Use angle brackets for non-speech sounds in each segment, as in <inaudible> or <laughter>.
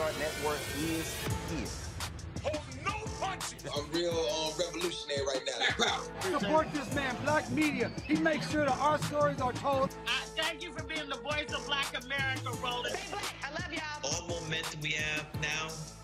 Star Network is here. I'm real uh, revolutionary right now. <laughs> Pow. Support this man, Black Media. He makes sure that our stories are told. Thank you for being the voice of Black America, Roland. I love y'all. All momentum we have now,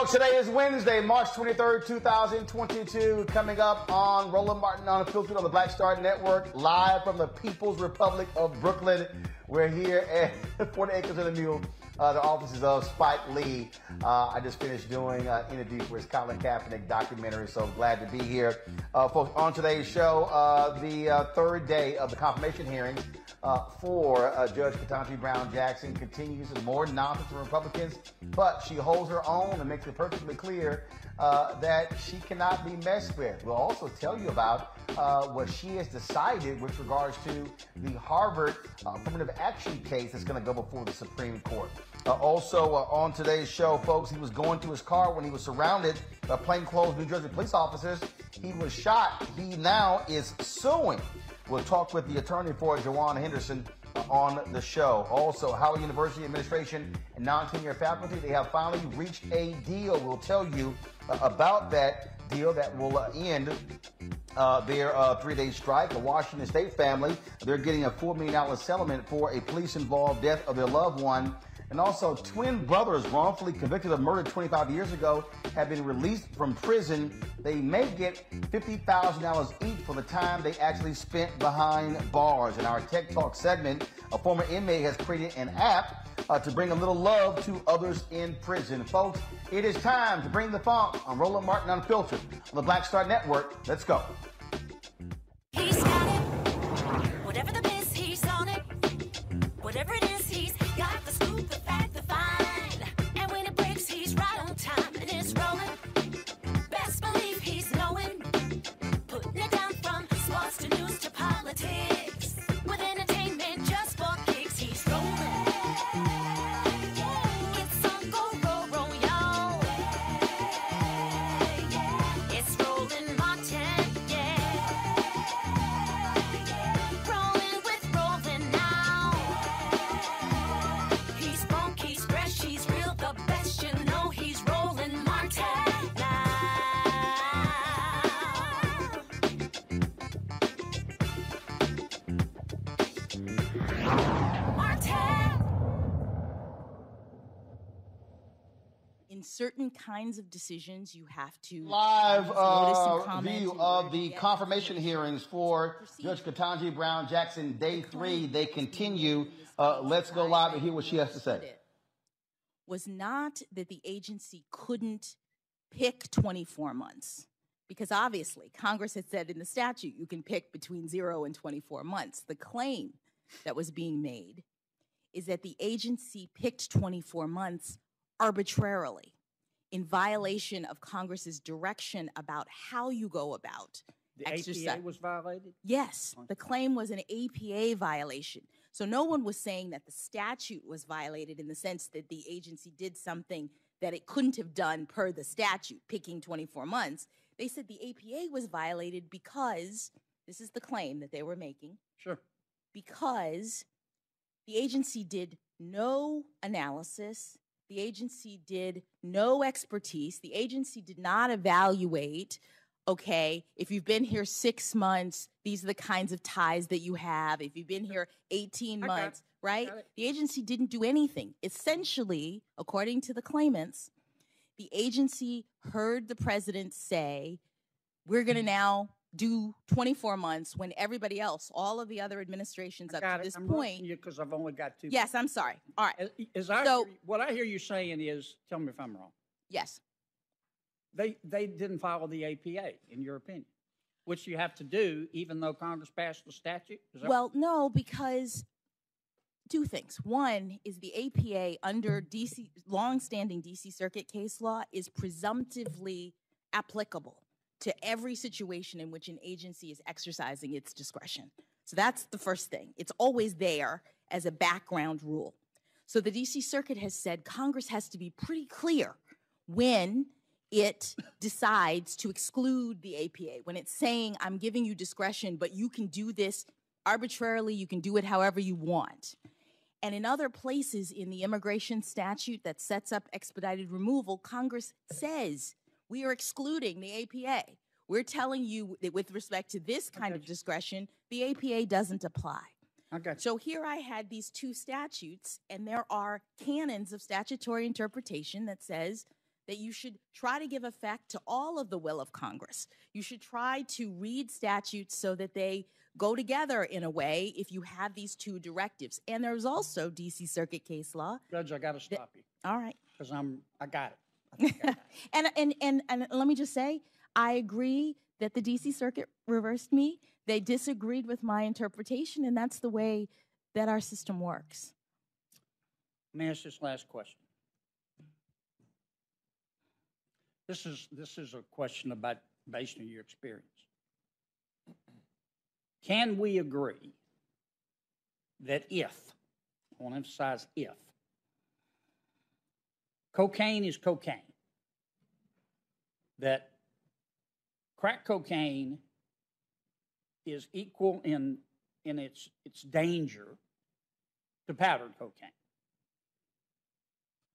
Folks, today is Wednesday, March 23rd, 2022. Coming up on Roland Martin Unfiltered on the Black Star Network, live from the People's Republic of Brooklyn. We're here at <laughs> 40 Acres and a Mule uh, the offices of Spike Lee. Uh, I just finished doing an interview for his Colin Kaepernick documentary, so glad to be here. Uh, folks, on today's show, uh, the uh, third day of the confirmation hearings uh, for Judge Ketanji Brown Jackson continues more nonsense from Republicans, but she holds her own and makes it perfectly clear that she cannot be messed with. We'll also tell you about what she has decided with regards to the Harvard affirmative action case that's going to go before the Supreme Court. Uh, also uh, on today's show, folks, he was going to his car when he was surrounded by plainclothes New Jersey police officers. He was shot. He now is suing. We'll talk with the attorney for Jawan Henderson on the show. Also, Howard University administration and non-tenure faculty, they have finally reached a deal. We'll tell you uh, about that deal that will uh, end uh, their uh, three-day strike. The Washington State family, they're getting a $4 million settlement for a police-involved death of their loved one and also, twin brothers wrongfully convicted of murder 25 years ago have been released from prison. They may get $50,000 each for the time they actually spent behind bars. In our Tech Talk segment, a former inmate has created an app uh, to bring a little love to others in prison. Folks, it is time to bring the funk on Roland Martin Unfiltered on the Black Star Network. Let's go. Whatever the he's on it. Whatever it is, certain kinds of decisions you have to live uh, view of the confirmation hearings for Judge Ketanji Brown Jackson. Day three, they continue. Uh, let's go live and hear what she has to say. Was not that the agency couldn't pick 24 months, because obviously Congress had said in the statute you can pick between zero and 24 months. The claim that was being made is that the agency picked 24 months arbitrarily in violation of Congress's direction about how you go about the exercise. APA was violated? Yes. The claim was an APA violation. So no one was saying that the statute was violated in the sense that the agency did something that it couldn't have done per the statute, picking 24 months. They said the APA was violated because this is the claim that they were making. Sure. Because the agency did no analysis, the agency did no expertise. The agency did not evaluate, okay, if you've been here six months, these are the kinds of ties that you have. If you've been here 18 months, right? The agency didn't do anything. Essentially, according to the claimants, the agency heard the president say, we're going to now do 24 months when everybody else, all of the other administrations up to this I'm point. because I've only got two. Yes, I'm sorry. All right. As, as I so, hear, what I hear you saying is, tell me if I'm wrong. Yes. They they didn't follow the APA, in your opinion, which you have to do, even though Congress passed the statute. well, right? no, because two things. One is the APA under DC longstanding DC Circuit case law is presumptively applicable to every situation in which an agency is exercising its discretion. So that's the first thing. It's always there as a background rule. So the DC Circuit has said Congress has to be pretty clear when it decides to exclude the APA, when it's saying, I'm giving you discretion, but you can do this arbitrarily, you can do it however you want. And in other places in the immigration statute that sets up expedited removal, Congress says we are excluding the APA. We're telling you that with respect to this kind of discretion, the APA doesn't apply. Okay. So here I had these two statutes, and there are canons of statutory interpretation that says that you should try to give effect to all of the will of Congress. You should try to read statutes so that they go together in a way if you have these two directives. And there's also DC Circuit case law. Judge, I got to stop you. All right. Because I'm, I got it. <laughs> and, and, and, and let me just say, I agree that the DC Circuit reversed me. They disagreed with my interpretation, and that's the way that our system works. Let me ask this last question. This is this is a question about based on your experience. Can we agree that if, I want to emphasize if, cocaine is cocaine, that crack cocaine is equal in in its its danger to powdered cocaine.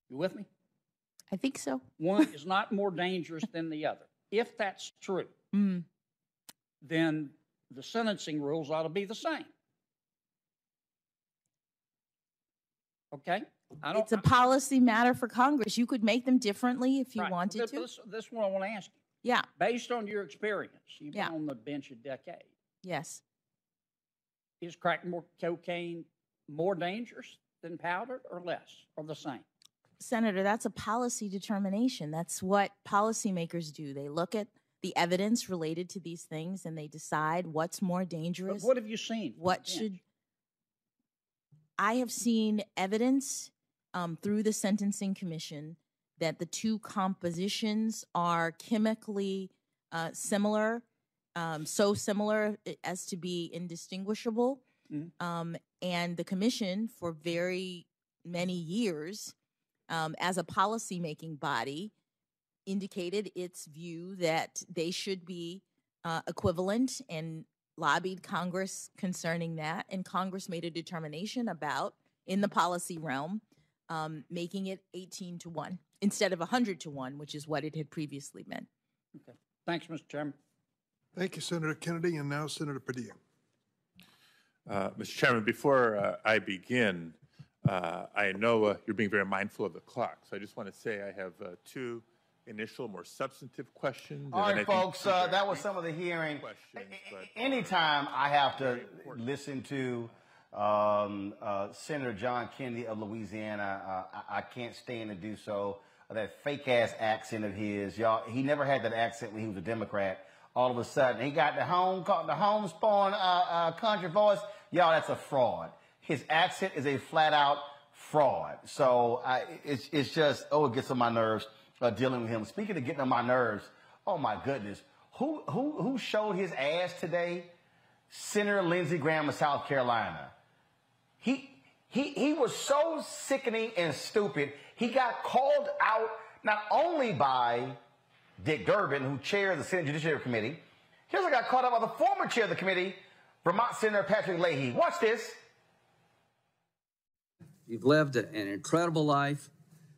You with me? I think so. One <laughs> is not more dangerous than the other. If that's true, mm. then the sentencing rules ought to be the same. Okay? It's a policy matter for Congress. You could make them differently if you right. wanted this, to. This, this is what I want to ask you. Yeah. Based on your experience, you've yeah. been on the bench a decade. Yes. Is crack more cocaine more dangerous than powdered or less or the same? Senator, that's a policy determination. That's what policymakers do. They look at the evidence related to these things and they decide what's more dangerous. But what have you seen? What should I have seen evidence um, through the Sentencing Commission that the two compositions are chemically uh, similar, um, so similar as to be indistinguishable. Mm-hmm. Um, and the commission, for very many years, um, as a policymaking body, indicated its view that they should be uh, equivalent and lobbied Congress concerning that. And Congress made a determination about, in the policy realm, um, making it 18 to 1 instead of 100 to 1, which is what it had previously been. Okay. Thanks, Mr. Chairman. Thank you, Senator Kennedy. And now Senator Padilla. Uh, Mr. Chairman, before uh, I begin, uh, I know uh, you're being very mindful of the clock, so I just want to say I have uh, two initial, more substantive questions. All right, folks, uh, that was some of the hearing. Questions. Anytime I have to listen to um, uh, Senator John Kennedy of Louisiana, uh, I, I, can't stand to do so. that fake ass accent of his, y'all. He never had that accent when he was a Democrat. All of a sudden, he got the home, caught the homespun uh, country voice. Y'all, that's a fraud. His accent is a flat out fraud. So I, it's, it's just, oh, it gets on my nerves uh, dealing with him. Speaking of getting on my nerves, oh my goodness. Who, who, who showed his ass today? Senator Lindsey Graham of South Carolina. He, he, he was so sickening and stupid. He got called out not only by Dick Durbin, who chairs the Senate Judiciary Committee, he also got caught up by the former chair of the committee, Vermont Senator Patrick Leahy. Watch this. You've lived an incredible life,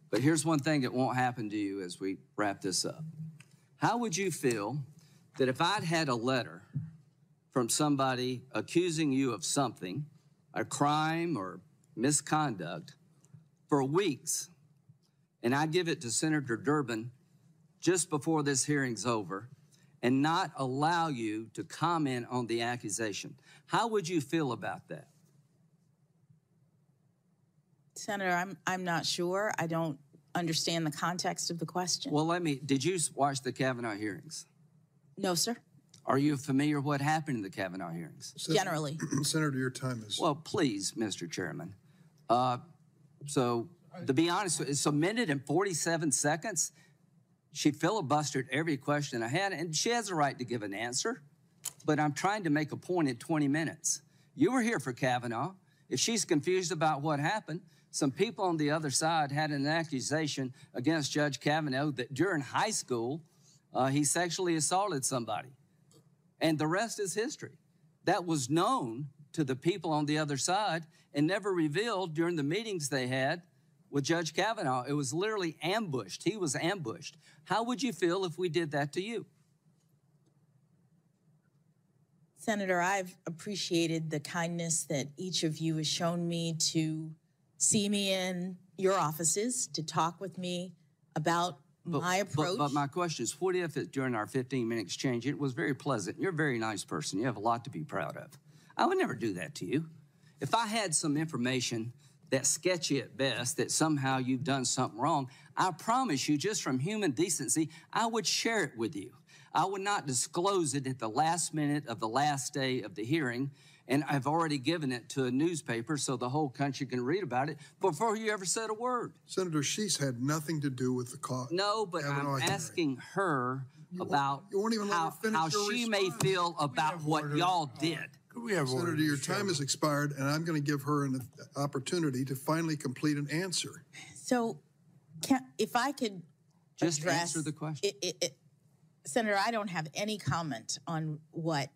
but here's one thing that won't happen to you as we wrap this up. How would you feel that if I'd had a letter from somebody accusing you of something, a crime or misconduct, for weeks, and I give it to Senator Durbin just before this hearing's over, and not allow you to comment on the accusation? How would you feel about that? Senator, I'm I'm not sure. I don't understand the context of the question. Well, let me. Did you watch the Kavanaugh hearings? No, sir. Are you familiar what happened in the Kavanaugh hearings? Generally, <clears throat> Senator, your time is. Well, please, Mr. Chairman. Uh, so, to be honest, it's a minute and 47 seconds. She filibustered every question I had, and she has a right to give an answer. But I'm trying to make a point in 20 minutes. You were here for Kavanaugh. If she's confused about what happened, some people on the other side had an accusation against Judge Kavanaugh that during high school, uh, he sexually assaulted somebody. And the rest is history. That was known to the people on the other side and never revealed during the meetings they had with Judge Kavanaugh. It was literally ambushed. He was ambushed. How would you feel if we did that to you? Senator, I've appreciated the kindness that each of you has shown me to see me in your offices to talk with me about But, my but- But, my question is, what if it, during our 15 minute exchange, it was very pleasant? You're a very nice person. You have a lot to be proud of. I would never do that to you. If I had some information that's sketchy at best, that somehow you've done something wrong, I promise you, just from human decency, I would share it with you. I would not disclose it at the last minute of the last day of the hearing. And I've already given it to a newspaper so the whole country can read about it before you ever said a word. Senator, she's had nothing to do with the cause. No, but Kavanaugh I'm hearing. asking her won't- about you won't even how, how her she may feel about what y'all did. We have Senator, your time has expired, and I'm going to give her an opportunity to finally complete an answer. So, can, if I could Just address, answer the question. It, it, it, Senator, I don't have any comment on what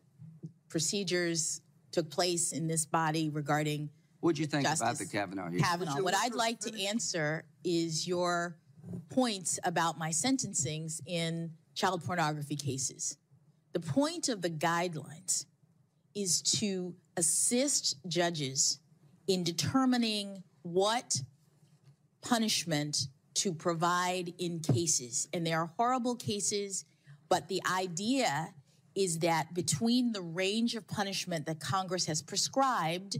procedures took place in this body regarding What'd you think about the Kavanaugh hearing? Kavanaugh. What I'd like to answer is your points about my sentencings in child pornography cases. The point of the guidelines is to assist judges in determining what punishment to provide in cases. And there are horrible cases, but the idea is that between the range of punishment that Congress has prescribed,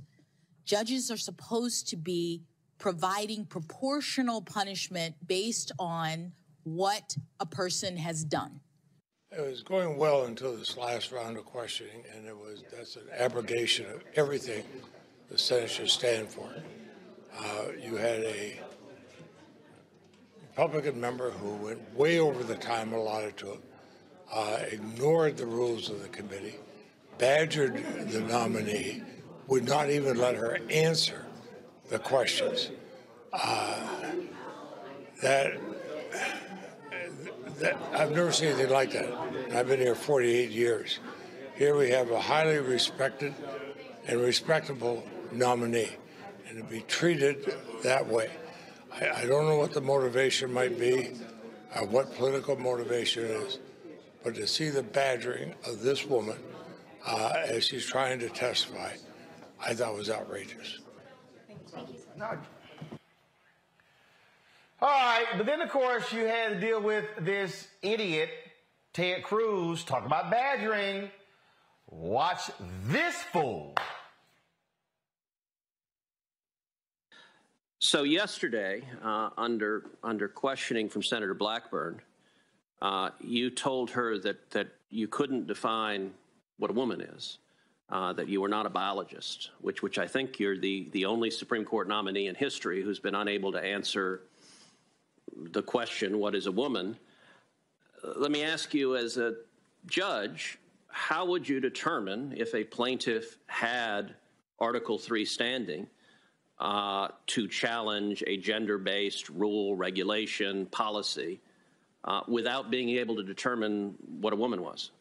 judges are supposed to be providing proportional punishment based on what a person has done. It was going well until this last round of questioning, and it was that's an abrogation of everything the Senate should stand for. Uh, you had a Republican member who went way over the time allotted to him, uh, ignored the rules of the committee, badgered the nominee, would not even let her answer the questions. Uh, that that, I've never seen anything like that. I've been here 48 years. Here we have a highly respected and respectable nominee, and to be treated that way. I, I don't know what the motivation might be, uh, what political motivation is, but to see the badgering of this woman uh, as she's trying to testify, I thought was outrageous. All right, but then of course you had to deal with this idiot, Ted Cruz, talking about badgering. Watch this fool. So yesterday, uh, under under questioning from Senator Blackburn, uh, you told her that that you couldn't define what a woman is, uh, that you were not a biologist, which which I think you're the the only Supreme Court nominee in history who's been unable to answer the question, "What is a woman?" Uh, let me ask you, as a judge, how would you determine if a plaintiff had Article Three standing? uh, to challenge a gender based rule, regulation, policy uh, without being able to determine what a woman was.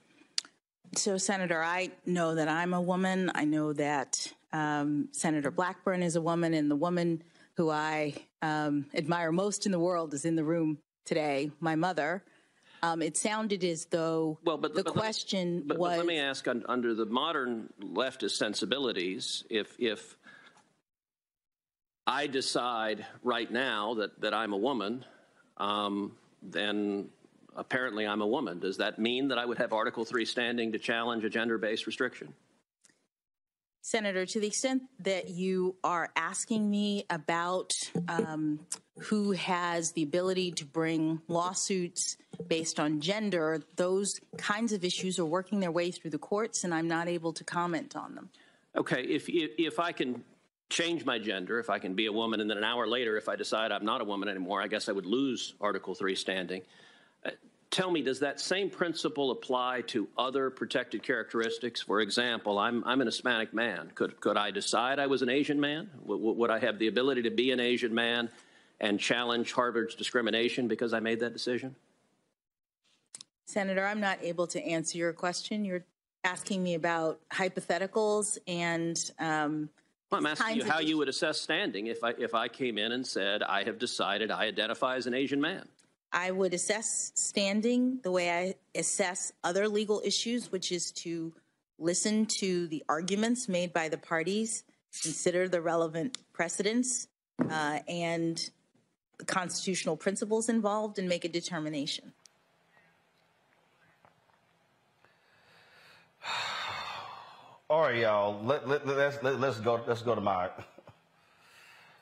So, Senator, I know that I'm a woman. I know that um, Senator Blackburn is a woman, and the woman who I um, admire most in the world is in the room today, my mother. Um, it sounded as though well, but, the but question but, was. but let me ask un, under the modern leftist sensibilities, if, if I decide right now that, that I'm a woman, um, then apparently I'm a woman. Does that mean that I would have Article 3 standing to challenge a gender based restriction? Senator, to the extent that you are asking me about um, who has the ability to bring lawsuits based on gender, those kinds of issues are working their way through the courts, and I'm not able to comment on them. Okay, if, if, if I can change my gender, if I can be a woman, and then an hour later, if I decide I'm not a woman anymore, I guess I would lose Article 3 standing. Uh, tell me, does that same principle apply to other protected characteristics? For example, I'm, I'm an Hispanic man. Could, could I decide I was an Asian man? W- would I have the ability to be an Asian man and challenge Harvard's discrimination because I made that decision? Senator, I'm not able to answer your question. You're asking me about hypotheticals and. Um, well, I'm asking you how you would assess standing if I, if I came in and said, I have decided I identify as an Asian man. I would assess standing the way I assess other legal issues, which is to listen to the arguments made by the parties, consider the relevant precedents, uh, and the constitutional principles involved and make a determination. All right, y'all. Let, let, let's let, let's go. Let's go to my.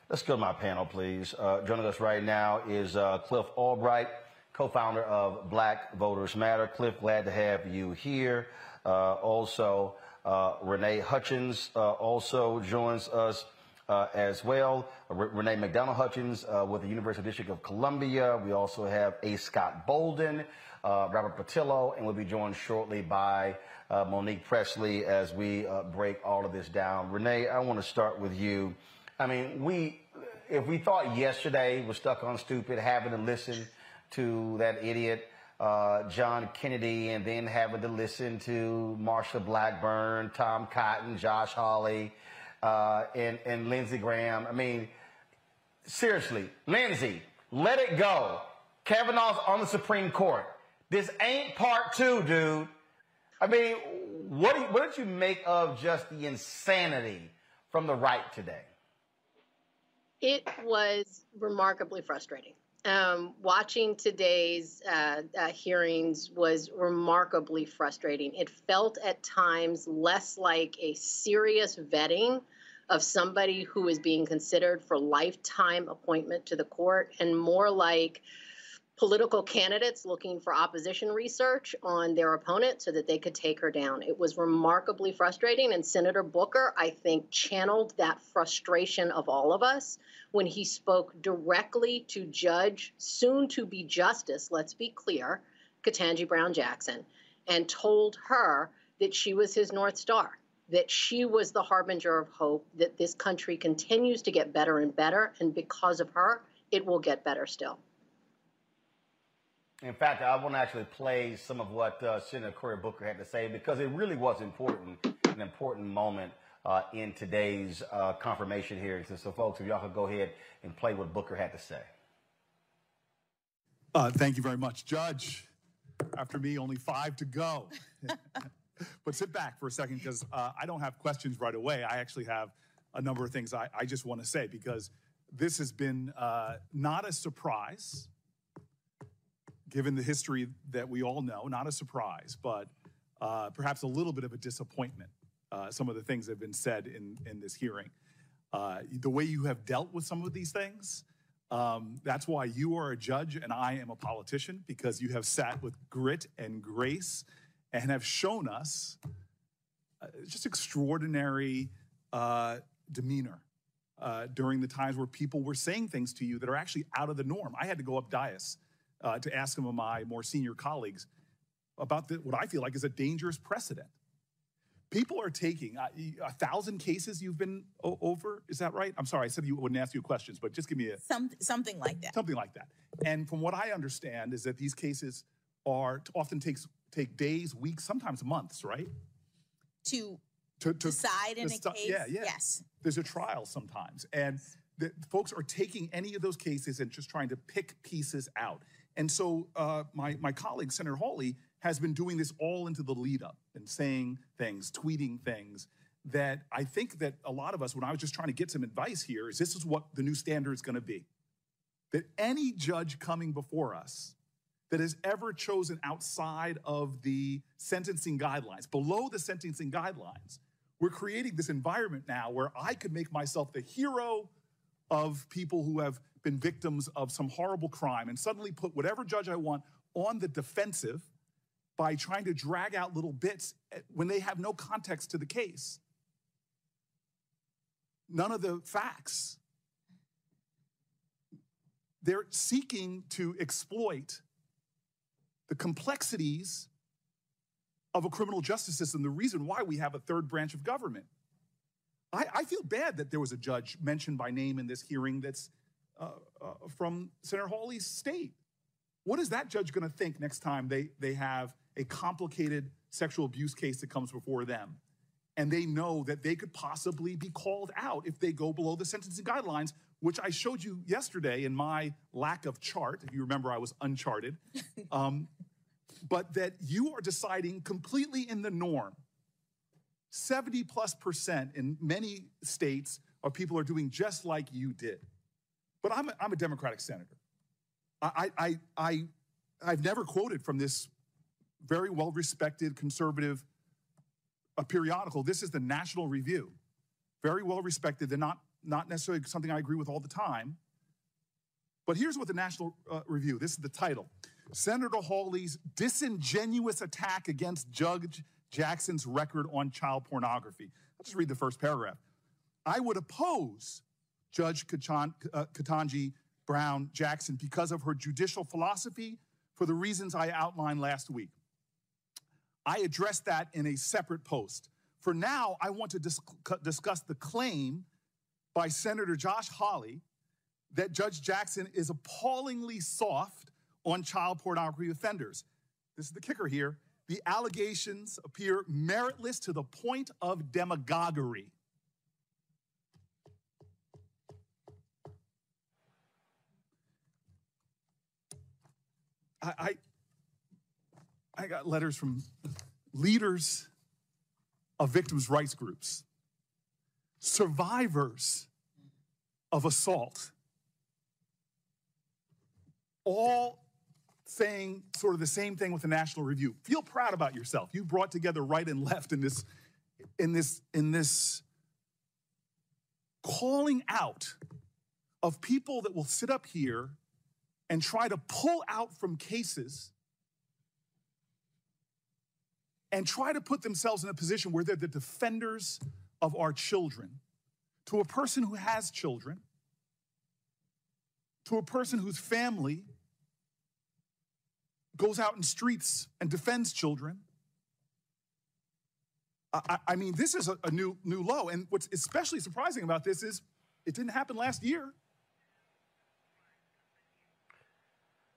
Let's go to my panel, please. Uh, joining us right now is uh, Cliff Albright, co-founder of Black Voters Matter. Cliff, glad to have you here. Uh, also, uh, Renee Hutchins uh, also joins us uh, as well. Renee McDonald Hutchins with the University District of Columbia. We also have A. Scott Bolden, Robert Patillo, and we'll be joined shortly by uh, Monique Presley as we uh, break all of this down. Renee, I want to start with you. I mean, we, if we thought yesterday was stuck on stupid, having to listen to that idiot, uh, John Kennedy, and then having to listen to Marsha Blackburn, Tom Cotton, Josh Hawley, uh, and, and Lindsey Graham. I mean, seriously, Lindsey, let it go. Kavanaugh's on the Supreme Court. This ain't part two, dude. I mean, what, you, what did you make of just the insanity from the right today? It was remarkably frustrating. Um, watching today's uh, uh, hearings was remarkably frustrating. It felt at times less like a serious vetting of somebody who is being considered for lifetime appointment to the court and more like political candidates looking for opposition research on their opponent so that they could take her down. It was remarkably frustrating. And Senator Booker, I think, channeled that frustration of all of us when he spoke directly to Judge, soon to be Justice, let's be clear, Ketanji Brown Jackson, and told her that she was his North Star. That she was the harbinger of hope, that this country continues to get better and better, and because of her, it will get better still. In fact, I want to actually play some of what uh, Senator Cory Booker had to say because it really was important, an important moment uh, in today's uh, confirmation hearings. So, so, folks, if y'all could go ahead and play what Booker had to say. Uh, thank you very much, Judge. After me, only five to go. <laughs> but sit back for a second because uh, I don't have questions right away. I actually have a number of things I, I just want to say because this has been uh, not a surprise given the history that we all know, not a surprise, but uh, perhaps a little bit of a disappointment, uh, some of the things that have been said in, in this hearing. Uh, the way you have dealt with some of these things, um, that's why you are a judge and I am a politician, because you have sat with grit and grace and have shown us uh, just extraordinary uh, demeanor. Uh, during the times where people were saying things to you that are actually out of the norm. I had to go up dais uh, to ask some of my more senior colleagues about the, what I feel like is a dangerous precedent. People are taking uh, a thousand cases you've been o- over. Is that right? I'm sorry, I said you wouldn't ask you questions, but just give me a Some, something like that. something like that. And from what I understand is that these cases are often takes take days, weeks, sometimes months, right? To, To, to decide in a stu- case, Yeah, yeah. yes. There's a trial sometimes, and the folks are taking any of those cases and just trying to pick pieces out. And so uh, my, my colleague, Senator Hawley, has been doing this all into the lead up and saying things, tweeting things that I think that a lot of us, when I was just trying to get some advice here, is this is what the new standard is going to be. That any judge coming before us that has ever chosen outside of the sentencing guidelines, below the sentencing guidelines, we're creating this environment now where I could make myself the hero of people who have been victims of some horrible crime and suddenly put whatever judge I want on the defensive by trying to drag out little bits when they have no context to the case. None of the facts. They're seeking to exploit the complexities of a criminal justice system, the reason why we have a third branch of government. I, I feel bad that there was a judge mentioned by name in this hearing that's uh, uh, from Senator Hawley's state. What is that judge going to think next time they, they have a complicated sexual abuse case that comes before them? And they know that they could possibly be called out if they go below the sentencing guidelines, which I showed you yesterday in my lack of chart. If you remember, I was uncharted. <laughs> Um, but that you are deciding completely in the norm. 70 plus percent in many states of people are doing just like you did. But I'm a, I'm a Democratic senator. I, I, I, I've never quoted from this very well respected conservative uh, periodical. This is the National Review. Very well respected. They're not, not necessarily something I agree with all the time. But here's what the National uh, Review this is the title Senator Hawley's disingenuous attack against Judge Jackson's record on child pornography. I'll just read the first paragraph. I would oppose Judge uh, Ketanji Brown Jackson because of her judicial philosophy for the reasons I outlined last week. I addressed that in a separate post. For now, I want to dis- discuss the claim by Senator Josh Hawley that Judge Jackson is appallingly soft on child pornography offenders. This is the kicker here. The allegations appear meritless to the point of demagoguery. I, I, I got letters from leaders of victims' rights groups, survivors of assault, all saying sort of the same thing with the National Review. Feel proud about yourself. You brought together right and left in this, in this, in this calling out of people that will sit up here and try to pull out from cases and try to put themselves in a position where they're the defenders of our children. To a person who has children, to a person whose family goes out in streets and defends children. I, I mean, this is a, a new new low. And what's especially surprising about this is it didn't happen last year.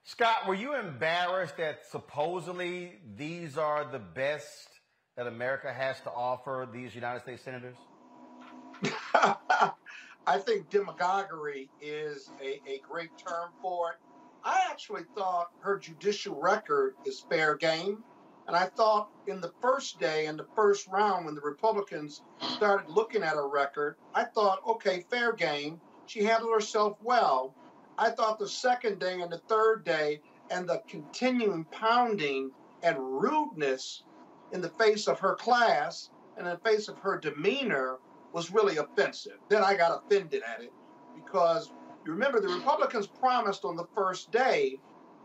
Scott, were you embarrassed that supposedly these are the best that America has to offer, these United States senators? <laughs> I think demagoguery is a, a great term for it. I actually thought her judicial record is fair game. And I thought in the first day, in the first round, when the Republicans started looking at her record, I thought, okay, fair game. She handled herself well. I thought the second day and the third day and the continuing pounding and rudeness in the face of her class and in the face of her demeanor was really offensive. Then I got offended at it because you remember the Republicans promised on the first day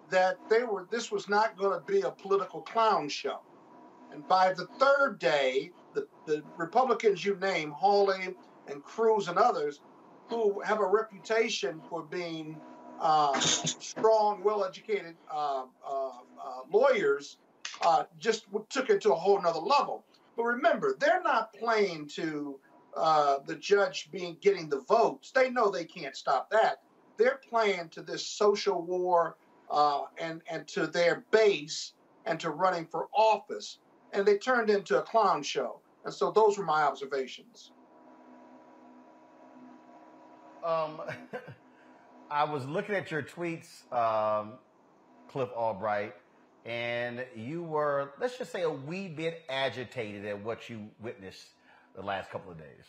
that they were this was not going to be a political clown show. And by the third day, the, the Republicans you name, Hawley and Cruz and others, who have a reputation for being uh, strong, well-educated uh, uh, uh lawyers, uh, just took it to a whole nother level. But remember, they're not playing to uh, the judge being getting the votes. They know they can't stop that. They're playing to this social war and and to their base and to running for office, and they turned into a clown show. And so those were my observations. Um, <laughs> I was looking at your tweets, um, Cliff Albright, and you were, let's just say, a wee bit agitated at what you witnessed the last couple of days.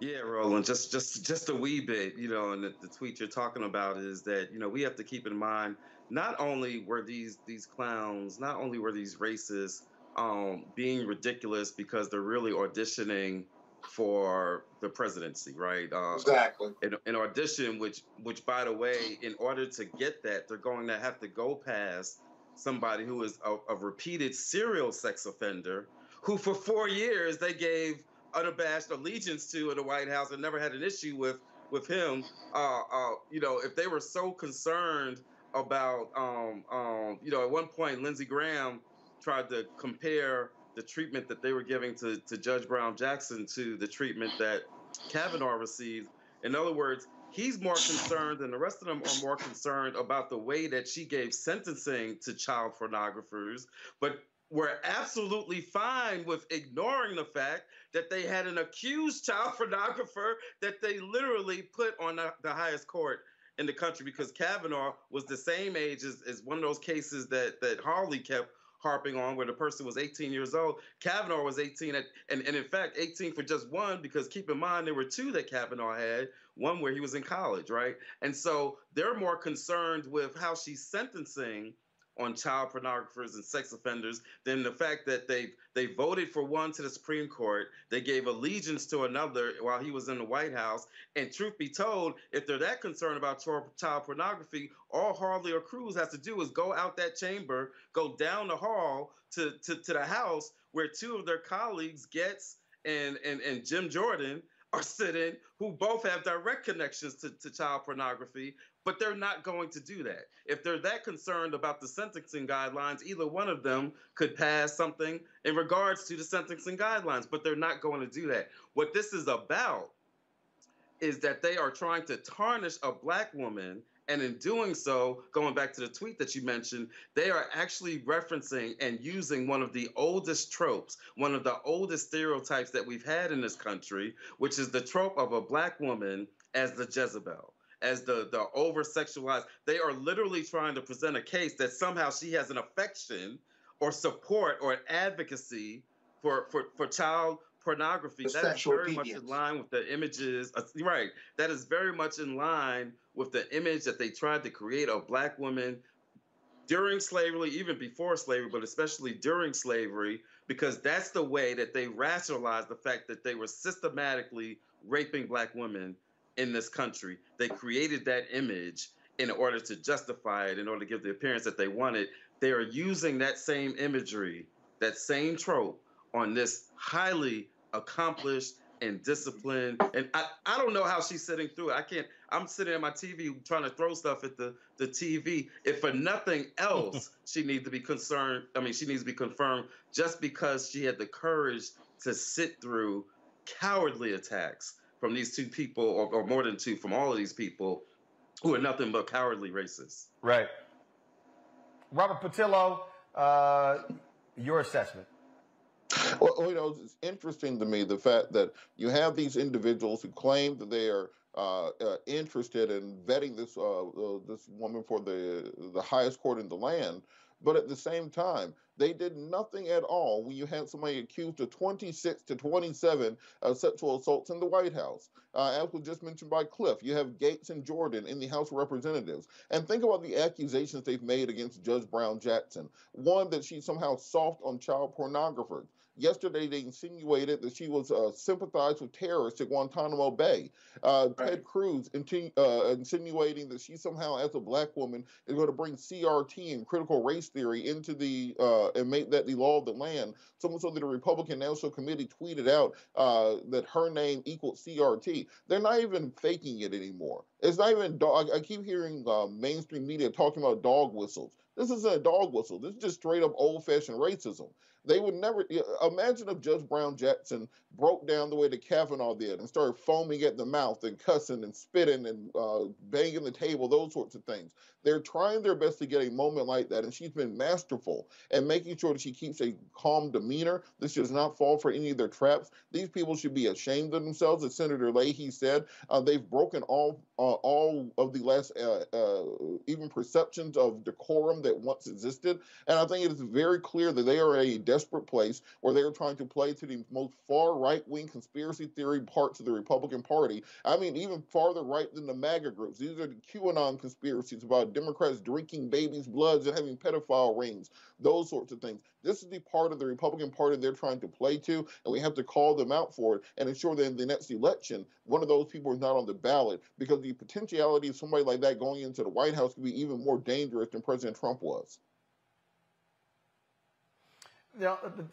Yeah, Roland, just just just a wee bit, you know, and the, the, tweet you're talking about is that you know we have to keep in mind not only were these these clowns, not only were these racists um, being ridiculous because they're really auditioning for the presidency, right? Uh, exactly. An, an, audition, which, which by the way, in order to get that, they're going to have to go past somebody who is a, a repeated serial sex offender, who for four years they gave unabashed allegiance to in the White House and never had an issue with with him. Uh, uh, you know, if they were so concerned about, um, um, you know, at one point Lindsey Graham tried to compare the treatment that they were giving to, to Judge Brown Jackson to the treatment that Kavanaugh received. In other words, he's more concerned, and the rest of them are more concerned about the way that she gave sentencing to child pornographers, but were absolutely fine with ignoring the fact that they had an accused child pornographer that they literally put on the, the highest court in the country because Kavanaugh was the same age as, as one of those cases that, that Hawley kept harping on, where the person was 18 years old. Kavanaugh was 18, at, and, and in fact, 18 for just one, because keep in mind, there were two that Kavanaugh had, one where he was in college, right? And so they're more concerned with how she's sentencing on child pornographers and sex offenders than the fact that they they voted for one to the Supreme Court, they gave allegiance to another while he was in the White House. And truth be told, if they're that concerned about child pornography, all Hawley or Cruz has to do is go out that chamber, go down the hall to to, to the House where two of their colleagues, Gaetz and and, and Jim Jordan, are sitting who both have direct connections to, to child pornography, but they're not going to do that. If they're that concerned about the sentencing guidelines, either one of them could pass something in regards to the sentencing guidelines, but they're not going to do that. What this is about is that they are trying to tarnish a black woman and in doing so, going back to the tweet that you mentioned, they are actually referencing and using one of the oldest tropes, one of the oldest stereotypes that we've had in this country, which is the trope of a black woman as the Jezebel as the the over sexualized. They are literally trying to present a case that somehow she has an affection or support or an advocacy for for for child pornography. The that is very much in line with the images. uh, right. That is very much in line with the image that they tried to create of black women during slavery, even before slavery, but especially during slavery, because that's the way that they rationalized the fact that they were systematically raping black women in this country. They created that image in order to justify it, in order to give the appearance that they wanted. They are using that same imagery, that same trope on this highly accomplished and disciplined. And I, I don't know how she's sitting through it. I can't, I'm sitting at my TV trying to throw stuff at the, the TV. If for nothing else, <laughs> she needs to be concerned. I mean, she needs to be confirmed just because she had the courage to sit through cowardly attacks from these two people, or, or more than two, from all of these people who are nothing but cowardly racists. Right. Robert Patillo, uh, your assessment. Well, you know, it's interesting to me the fact that you have these individuals who claim that they are uh, uh, interested in vetting this uh, uh, this woman for the the highest court in the land, but at the same time, they did nothing at all when you had somebody accused of 26 to 27 uh, sexual assaults in the White House. Uh, as was just mentioned by Cliff, you have Gaetz and Jordan in the House of Representatives. And think about the accusations they've made against Judge Brown Jackson. One, that she's somehow soft on child pornographers. Yesterday, they insinuated that she was uh, sympathized with terrorists at Guantanamo Bay. Uh, Ted Cruz inti- uh, insinuating that she somehow, as a black woman, is going to bring CRT and critical race theory into the uh, and make that the law of the land. So much so that the Republican National Committee tweeted out uh, that her name equaled CRT. They're not even faking it anymore. It's not even dog. I keep hearing uh, mainstream media talking about dog whistles. This isn't a dog whistle. This is just straight up old fashioned racism. They would never imagine if Judge Brown Jackson broke down the way that Kavanaugh did and started foaming at the mouth and cussing and spitting and uh, banging the table, those sorts of things. They're trying their best to get a moment like that, and she's been masterful and making sure that she keeps a calm demeanor. This does not fall for any of their traps. These people should be ashamed of themselves, as Senator Leahy said. Uh, they've broken all uh, all of the last uh, uh, even perceptions of decorum that once existed, and I think it is very clear that they are a desperate place where they are trying to play to the most far right wing conspiracy theory parts of the Republican Party. I mean, even farther right than the MAGA groups. These are the QAnon conspiracies about Democrats drinking babies' bloods and having pedophile rings, those sorts of things. This is the part of the Republican Party they're trying to play to, and we have to call them out for it and ensure that in the next election, one of those people is not on the ballot because the potentiality of somebody like that going into the White House could be even more dangerous than President Trump was.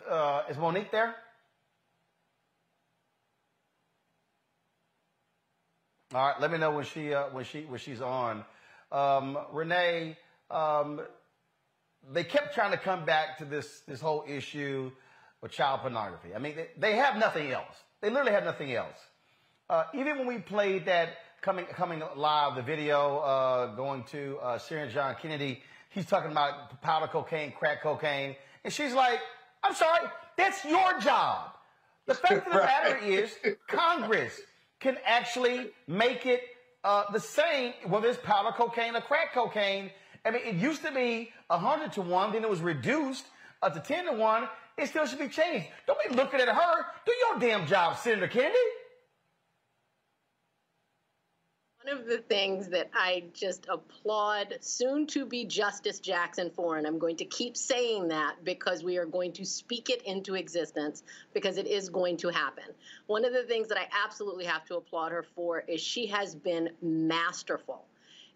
Uh, is Monique there? All right, let me know when she uh, when she when she's on. Um, Renee, um, they kept trying to come back to this this whole issue with child pornography. I mean, they, they have nothing else. They literally have nothing else. Uh, even when we played that coming coming live, the video uh, going to uh, Sharon John Kennedy, he's talking about powder cocaine, crack cocaine, and she's like, "I'm sorry, that's your job." The <laughs> fact of the matter is, Congress can actually make it uh, the same, whether it's powder cocaine or crack cocaine. I mean, it used to be 100 to 1, then it was reduced to 10 to 1, it still should be changed. Don't be looking at her. Do your damn job, Senator Kennedy. One of the things that I just applaud soon to be Justice Jackson for, and I'm going to keep saying that because we are going to speak it into existence because it is going to happen. One of the things that I absolutely have to applaud her for is she has been masterful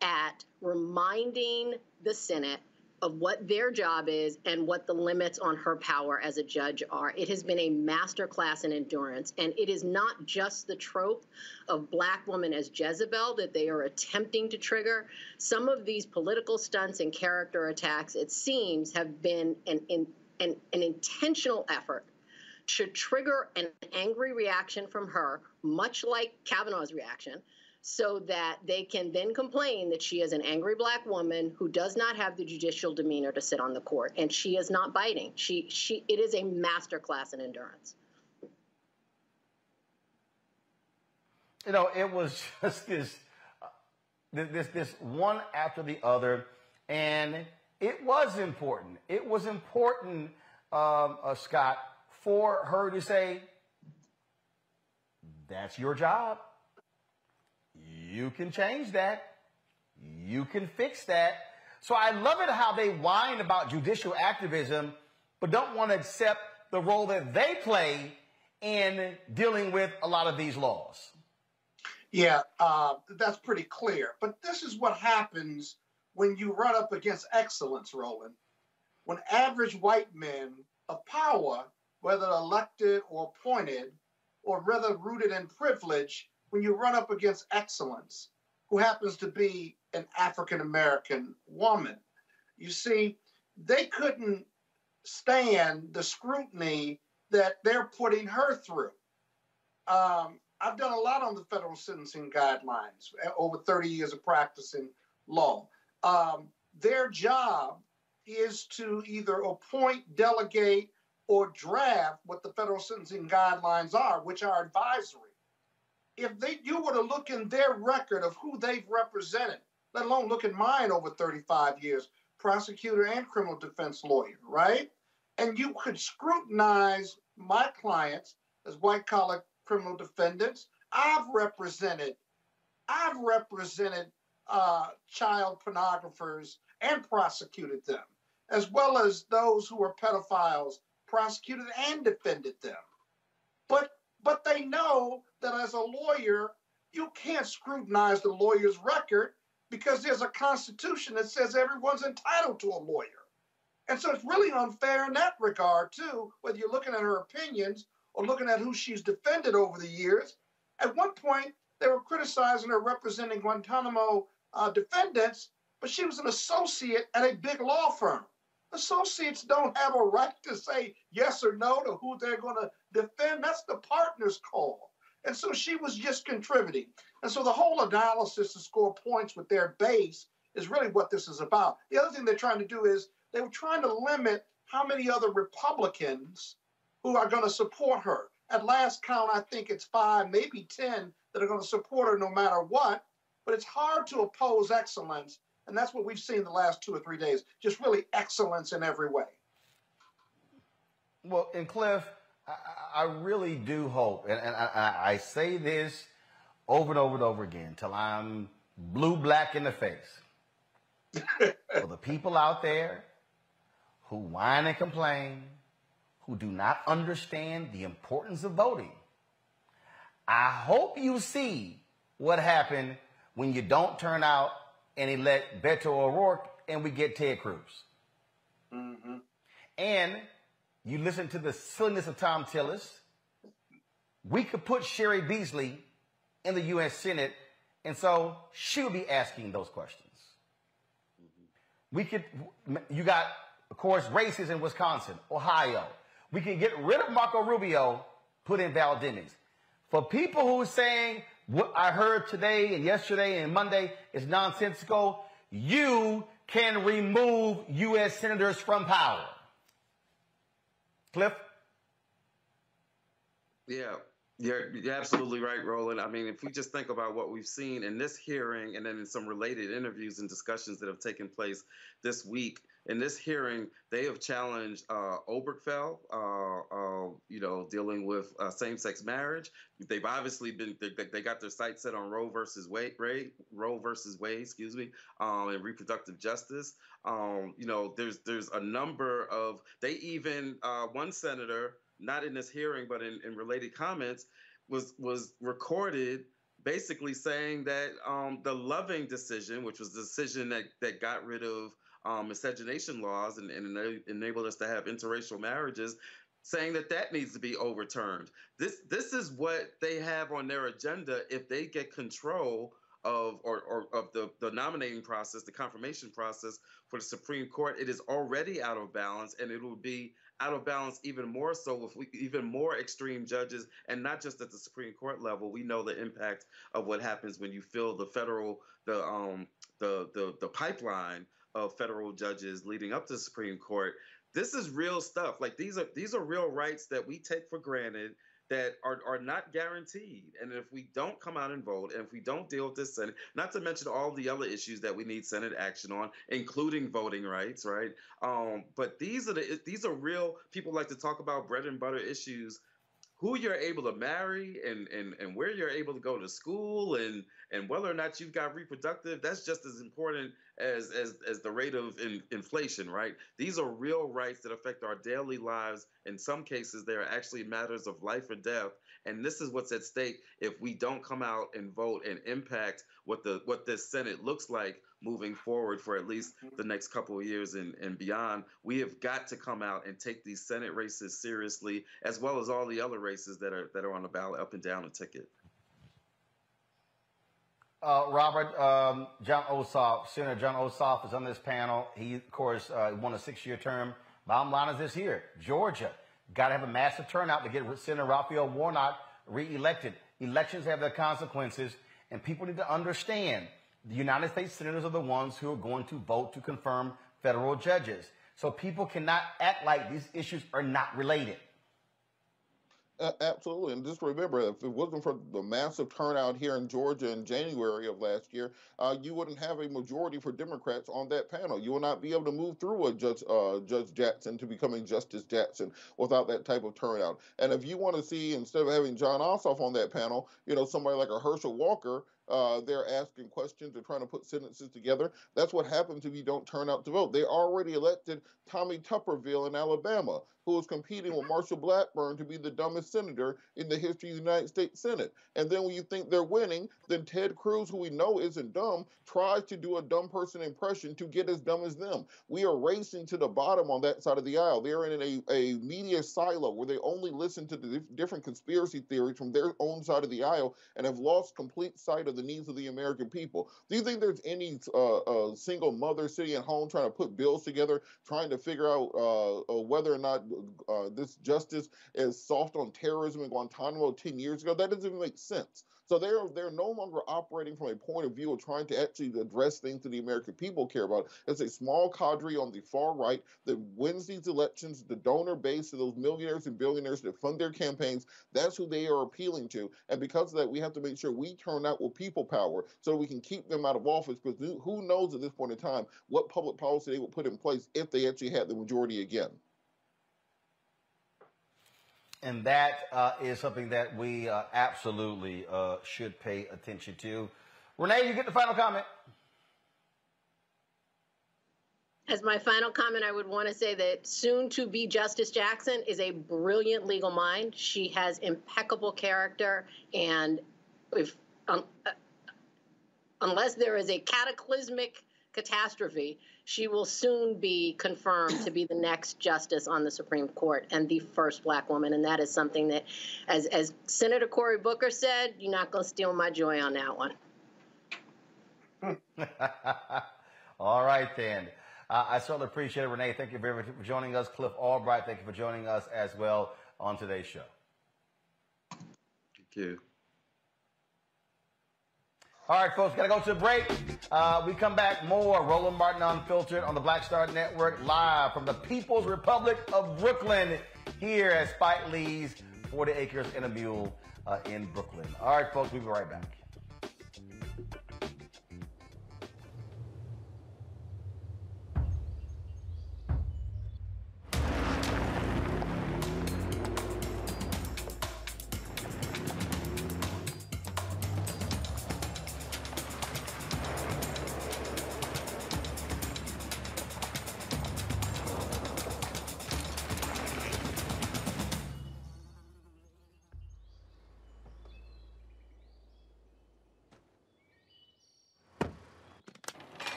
at reminding the Senate of what their job is and what the limits on her power as a judge are. It has been a masterclass in endurance, and it is not just the trope of black woman as Jezebel that they are attempting to trigger. Some of these political stunts and character attacks, it seems, have been an, an, an, an intentional effort to trigger an angry reaction from her, much like Kavanaugh's reaction so that they can then complain that she is an angry black woman who does not have the judicial demeanor to sit on the court and she is not biting. She she it is a master class in endurance. You know it was <laughs> just this uh, this this one after the other and it was important. It was important um, uh, scott for her to say that's your job you can change that. You can fix that. So I love it how they whine about judicial activism, but don't want to accept the role that they play in dealing with a lot of these laws. Yeah, uh, that's pretty clear. But this is what happens when you run up against excellence, Roland. When average white men of power, whether elected or appointed, or rather rooted in privilege, when you run up against excellence, who happens to be an African American woman. You see, they couldn't stand the scrutiny that they're putting her through. Um, I've done a lot on the federal sentencing guidelines eh, over 30 years of practicing law. Um, their job is to either appoint, delegate, or draft what the federal sentencing guidelines are, which are advisory if they you were to look in their record of who they've represented, let alone look at mine over 35 years, prosecutor and criminal defense lawyer, right? And you could scrutinize my clients as white collar criminal defendants. I've represented, I've represented uh, child pornographers and prosecuted them, as well as those who are pedophiles, prosecuted and defended them. But but they know that as a lawyer, you can't scrutinize the lawyer's record because there's a constitution that says everyone's entitled to a lawyer. And so it's really unfair in that regard, too, whether you're looking at her opinions or looking at who she's defended over the years. At one point, they were criticizing her representing Guantanamo uh, defendants, but she was an associate at a big law firm. Associates don't have a right to say yes or no to who they're going to defend. That's the partner's call. And so she was just contributing. And so the whole analysis to score points with their base is really what this is about. The other thing they're trying to do is they were trying to limit how many other Republicans who are going to support her. At last count, I think it's five, maybe 10 that are going to support her no matter what. But it's hard to oppose excellence. And that's what we've seen the last two or three days just really excellence in every way. Well, and Cliff, I, I really do hope, and, and I, I, say this over and over and over again till I'm blue black in the face. <laughs> For the people out there who whine and complain, who do not understand the importance of voting, I hope you see what happened when you don't turn out and elect Beto O'Rourke and we get Ted Cruz. Mm-hmm. And you listen to the silliness of Thom Tillis. We could put Cheri Beasley in the U.S. Senate, and so she would be asking those questions. We could, you got, of course, races in Wisconsin, Ohio. We can get rid of Marco Rubio, put in Val Demings. For people who are saying what I heard today and yesterday and Monday is nonsensical, you can remove U.S. senators from power. Cliff? Yeah. You're, you're absolutely right, Roland. I mean, if we just think about what we've seen in this hearing and then in some related interviews and discussions that have taken place this week, in this hearing, they have challenged uh, Obergefell, uh, uh, you know, dealing with uh, same-sex marriage. They've obviously been they, they, got their sights set on Roe versus Wade, Ray, Roe versus Wade, excuse me, um, and reproductive justice. Um, you know, there's there's a number of they even uh, one senator, not in this hearing but in, in related comments, was was recorded basically saying that um, the Loving decision, which was the decision that that got rid of um, miscegenation laws and, and enable us to have interracial marriages, saying that that needs to be overturned. This this is what they have on their agenda if they get control of or, or of the, the nominating process, the confirmation process for the Supreme Court. It is already out of balance, and it will be out of balance even more so with we, even more extreme judges, and not just at the Supreme Court level. We know the impact of what happens when you fill the federal the um the the the pipeline of federal judges leading up to the Supreme Court. This is real stuff. Like these are these are real rights that we take for granted that are, are not guaranteed. And if we don't come out and vote, and if we don't deal with this Senate, not to mention all the other issues that we need Senate action on, including voting rights, right? Um, but these are the these are real. People like to talk about bread and butter issues who you're able to marry and, and, and where you're able to go to school and, and whether or not you've got reproductive, that's just as important as, as, as the rate of in, inflation, right? These are real rights that affect our daily lives. In some cases, they are actually matters of life or death. And this is what's at stake if we don't come out and vote and impact what the what this Senate looks like moving forward for at least the next couple of years and, and beyond. We have got to come out and take these Senate races seriously, as well as all the other races that are that are on the ballot up and down the ticket. Uh, Robert, um, Jon Ossoff, Senator Jon Ossoff is on this panel. He, of course, uh, won a six-year term. Bottom line is this here: Georgia got to have a massive turnout to get Senator Raphael Warnock reelected. Elections have their consequences, and people need to understand the United States senators are the ones who are going to vote to confirm federal judges. So people cannot act like these issues are not related. Absolutely. And just remember, if it wasn't for the massive turnout here in Georgia in January of last year, uh, you wouldn't have a majority for Democrats on that panel. You will not be able to move through a Judge, uh, Judge Jackson to becoming Justice Jackson without that type of turnout. And if you want to see, instead of having Jon Ossoff on that panel, you know, somebody like a Herschel Walker, uh, they're asking questions, they're trying to put sentences together. That's what happens if you don't turn out to vote. They already elected Tommy Tuberville in Alabama, who was competing with Marsha Blackburn to be the dumbest senator in the history of the United States Senate. And then when you think they're winning, then Ted Cruz, who we know isn't dumb, tries to do a dumb person impression to get as dumb as them. We are racing to the bottom on that side of the aisle. They're in a, a media silo where they only listen to the different conspiracy theories from their own side of the aisle and have lost complete sight of the needs of the American people. Do you think there's any uh, uh, single mother sitting at home trying to put bills together, trying to figure out uh, uh whether or not uh, this justice is soft on terrorism in Guantanamo 10 years ago? That doesn't even make sense. So they're they're no longer operating from a point of view of trying to actually address things that the American people care about. It's a small cadre on the far right that wins these elections, the donor base of those millionaires and billionaires that fund their campaigns. That's who they are appealing to. And because of that, we have to make sure we turn out with people power so we can keep them out of office. Because who knows at this point in time what public policy they will put in place if they actually had the majority again and that uh, is something that we uh, absolutely uh, should pay attention to. Renee, you get the final comment. As my final comment, I would want to say that soon to be Justice Jackson is a brilliant legal mind. She has impeccable character, and if um, uh, unless there is a cataclysmic catastrophe, she will soon be confirmed to be the next justice on the Supreme Court and the first black woman. And that is something that, as, as Senator Cory Booker said, you're not going to steal my joy on that one. <laughs> All right, then. Uh, I certainly appreciate it, Renee. Thank you very much for joining us. Cliff Albright, thank you for joining us as well on today's show. Thank you. All right, folks, gotta go to a break. Uh, we come back more Roland Martin Unfiltered on the Black Star Network, live from the People's Republic of Brooklyn, here at Spike Lee's 40 Acres and a Mule uh, in Brooklyn. All right, folks, we'll be right back.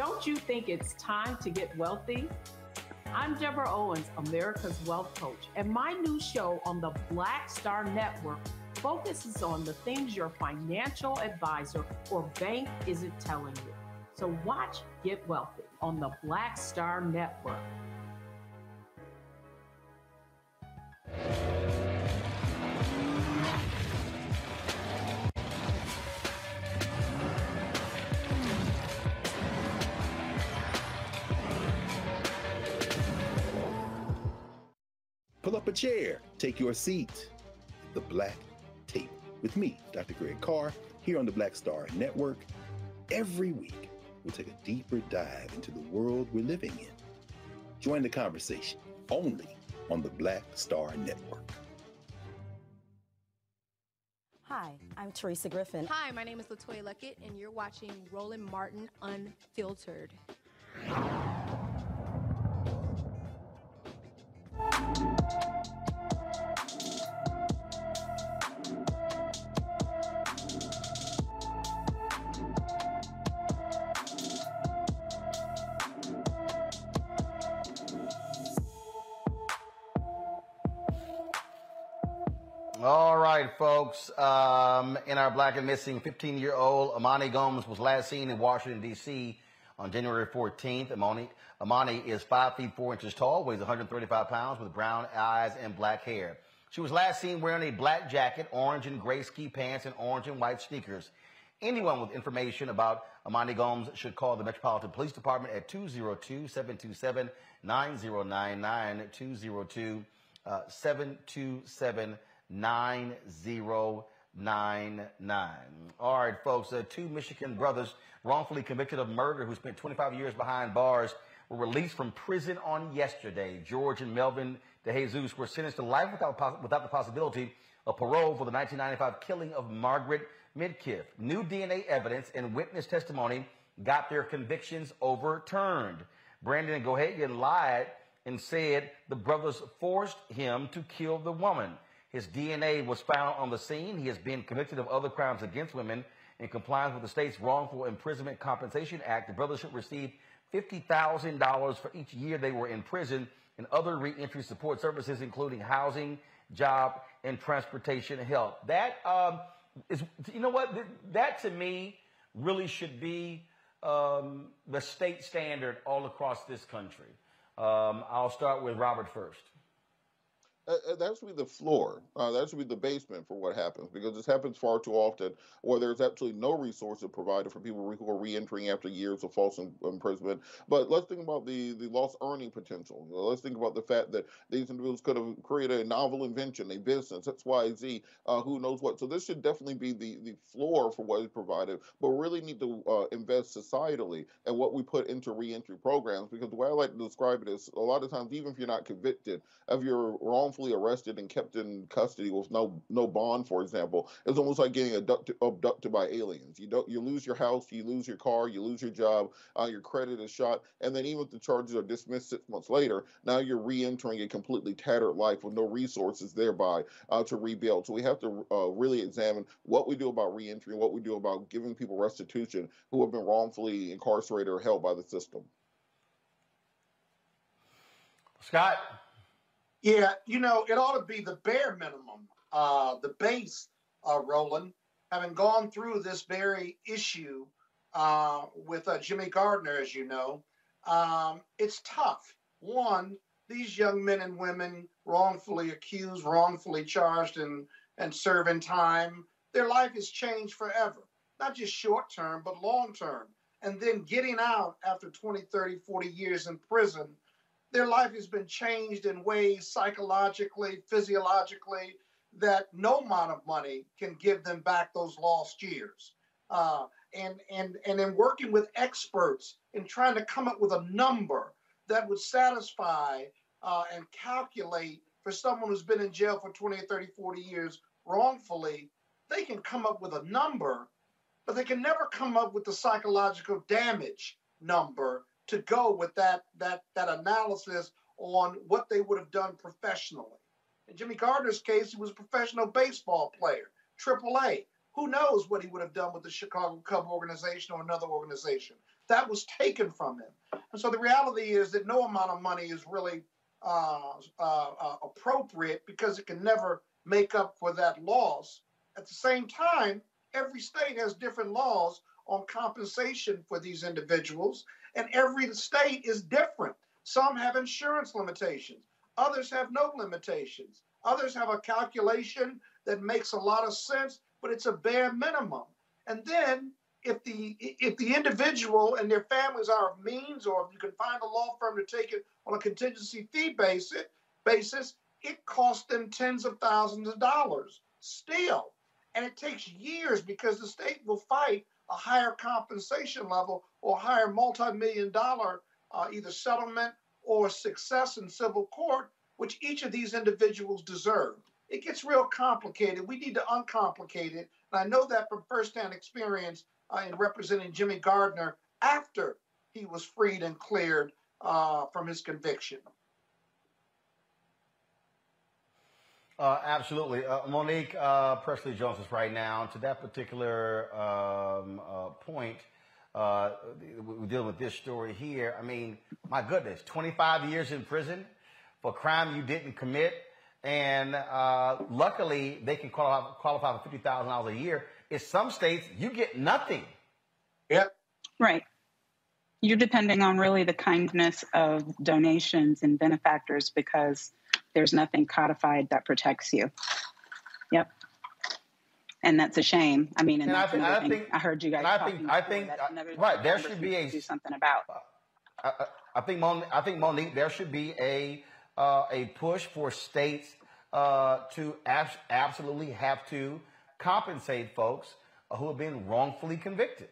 Don't you think it's time to get wealthy? I'm Deborah Owens, America's Wealth Coach, and my new show on the Black Star Network focuses on the things your financial advisor or bank isn't telling you. So watch Get Wealthy on the Black Star Network. A chair, take your seat. The Black Tape with me, Dr. Greg Carr, here on the Black Star Network. Every week, we'll take a deeper dive into the world we're living in. Join the conversation only on the Black Star Network. Hi, I'm Teresa Griffin. Hi, my name is Latoya Luckett, and you're watching Roland Martin Unfiltered. All right, folks. Um, in our black and missing 15 year old, Amani Gomes was last seen in Washington, D.C. on January 14th. Amani, Amani is 5 feet 4 inches tall, weighs 135 pounds, with brown eyes and black hair. She was last seen wearing a black jacket, orange and gray ski pants, and orange and white sneakers. Anyone with information about Amani Gomes should call the Metropolitan Police Department at 202 727 9099. 202 727 9099. All right, folks. Uh, two Michigan brothers wrongfully convicted of murder who spent 25 years behind bars were released from prison on yesterday. George and Melvin DeJesus were sentenced to life without, without the possibility of parole for the 1995 killing of Margaret Midkiff. New DNA evidence and witness testimony got their convictions overturned. Brandon Gohagen lied and said the brothers forced him to kill the woman. His DNA was found on the scene. He has been convicted of other crimes against women in compliance with the state's Wrongful Imprisonment Compensation Act. The brothers should receive $50,000 for each year they were in prison and other reentry support services, including housing, job, and transportation help. That um, is, you know what? That to me really should be um, the state standard all across this country. Um, I'll start with Robert first. Uh, uh, that should be the floor. Uh, that should be the basement for what happens because this happens far too often where there's absolutely no resources provided for people who are re-entering after years of false imprisonment. But let's think about the, the lost earning potential. Let's think about the fact that these individuals could have created a novel invention, a business, X, Y, Z, uh, who knows what. So this should definitely be the, the floor for what is provided, but we really need to uh, invest societally in what we put into re-entry programs because the way I like to describe it is a lot of times, even if you're not convicted, if you're wrongfully arrested and kept in custody with no no bond, for example, it's almost like getting abducted, abducted by aliens. You don't you lose your house, you lose your car, you lose your job, uh, your credit is shot, and then even if the charges are dismissed six months later, now you're re-entering a completely tattered life with no resources thereby uh, to rebuild. So we have to uh, really examine what we do about re-entry, and what we do about giving people restitution who have been wrongfully incarcerated or held by the system. Scott. Yeah, you know, it ought to be the bare minimum uh, the base, uh, Roland, having gone through this very issue uh, with uh, Jimmy Gardner, as you know, um, it's tough. One, these young men and women wrongfully accused, wrongfully charged, and, and serving time, their life has changed forever, not just short term, but long term. And then getting out after 20, 30, 40 years in prison, their life has been changed in ways psychologically, physiologically, that no amount of money can give them back those lost years. Uh, and and and in working with experts in trying to come up with a number that would satisfy uh, and calculate for someone who's been in jail for 20 30 40 years wrongfully they can come up with a number but they can never come up with the psychological damage number to go with that that that analysis on what they would have done professionally in jimmy gardner's case he was a professional baseball player triple a who knows what he would have done with the Chicago Cub organization or another organization? That was taken from him. And so the reality is that no amount of money is really uh, uh, uh, appropriate because it can never make up for that loss. At the same time, every state has different laws on compensation for these individuals, and every state is different. Some have insurance limitations, others have no limitations, others have a calculation that makes a lot of sense but it's a bare minimum. And then if the if the individual and their families are of means, or if you can find a law firm to take it on a contingency fee basis, basis, it costs them tens of thousands of dollars still. And it takes years because the state will fight a higher compensation level or higher multi-million dollar uh, either settlement or success in civil court, which each of these individuals deserve it gets real complicated. We need to uncomplicate it. And I know that from firsthand experience uh, in representing Jimmy Gardner after he was freed and cleared uh, from his conviction. Uh, absolutely. Uh, Monique uh, Pressley Jones is right now. To that particular um, uh, point, uh, we're dealing with this story here. I mean, my goodness, 25 years in prison for a crime you didn't commit. And uh, luckily, they can qualify, qualify for fifty thousand dollars a year. In some states, you get nothing. Yep. Right. You're depending on really the kindness of donations and benefactors because there's nothing codified that protects you. Yep. And that's a shame. I mean, and, and that's I, I, think, I heard you guys. I think. I think. right. There should be a do something about. I, I think. Mon, I think Monique. There should be a uh, a push for states uh, to ab- absolutely have to compensate folks who have been wrongfully convicted.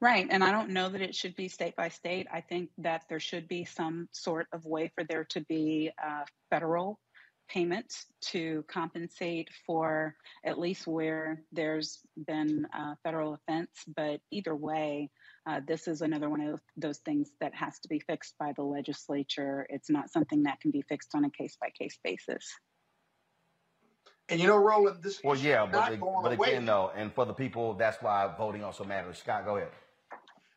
Right. And I don't know that it should be state by state. I think that there should be some sort of way for there to be uh, federal payments to compensate for at least where there's been a federal offense. But either way, uh, this is another one of those things that has to be fixed by the legislature. It's not something that can be fixed on a case by case basis. And you know, Roland, this well, yeah, but, it, but again, though, and for the people, that's why voting also matters. Scott, go ahead.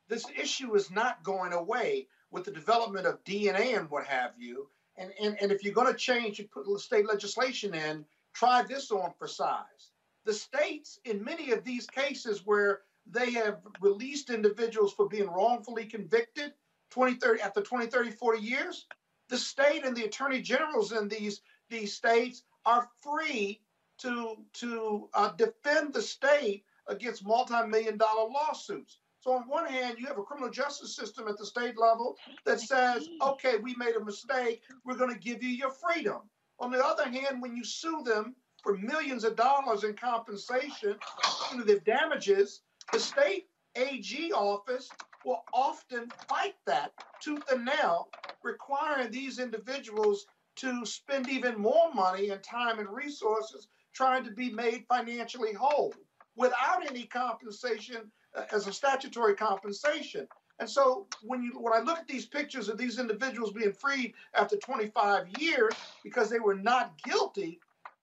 This issue is not going away with the development of DNA and what have you. And and, and if you're going to change, you put state legislation in. Try this on for size. The states, in many of these cases where they have released individuals for being wrongfully convicted 20, 30, after 20, 30, 40 years. The state and the attorney generals in these, these states are free to, to uh, defend the state against multi-million dollar lawsuits. So on one hand, you have a criminal justice system at the state level that says, okay, we made a mistake. We're going to give you your freedom. On the other hand, when you sue them for millions of dollars in compensation, punitive damages, the state AG office will often fight that tooth and nail, requiring these individuals to spend even more money and time and resources trying to be made financially whole without any compensation uh, as a statutory compensation. And so when you when I look at these pictures of these individuals being freed after 25 years because they were not guilty,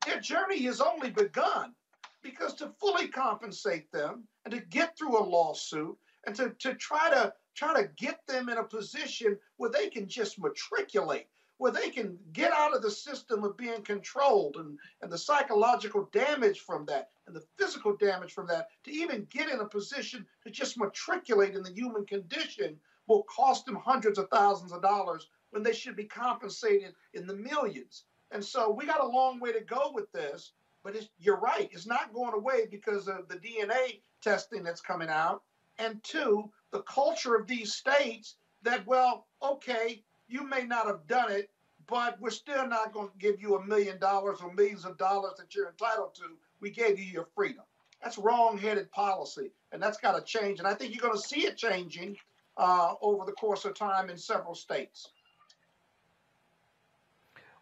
their journey has only begun because to fully compensate them and to get through a lawsuit and to, to try to try to get them in a position where they can just matriculate where they can get out of the system of being controlled and, and the psychological damage from that and the physical damage from that to even get in a position to just matriculate in the human condition will cost them hundreds of thousands of dollars when they should be compensated in the millions. And so we got a long way to go with this, but you're right. It's not going away because of the DNA testing that's coming out. And two, the culture of these states that, well, okay, you may not have done it, but we're still not going to give you a million dollars or millions of dollars that you're entitled to. We gave you your freedom. That's wrong-headed policy, and that's got to change. And I think you're going to see it changing uh, over the course of time in several states.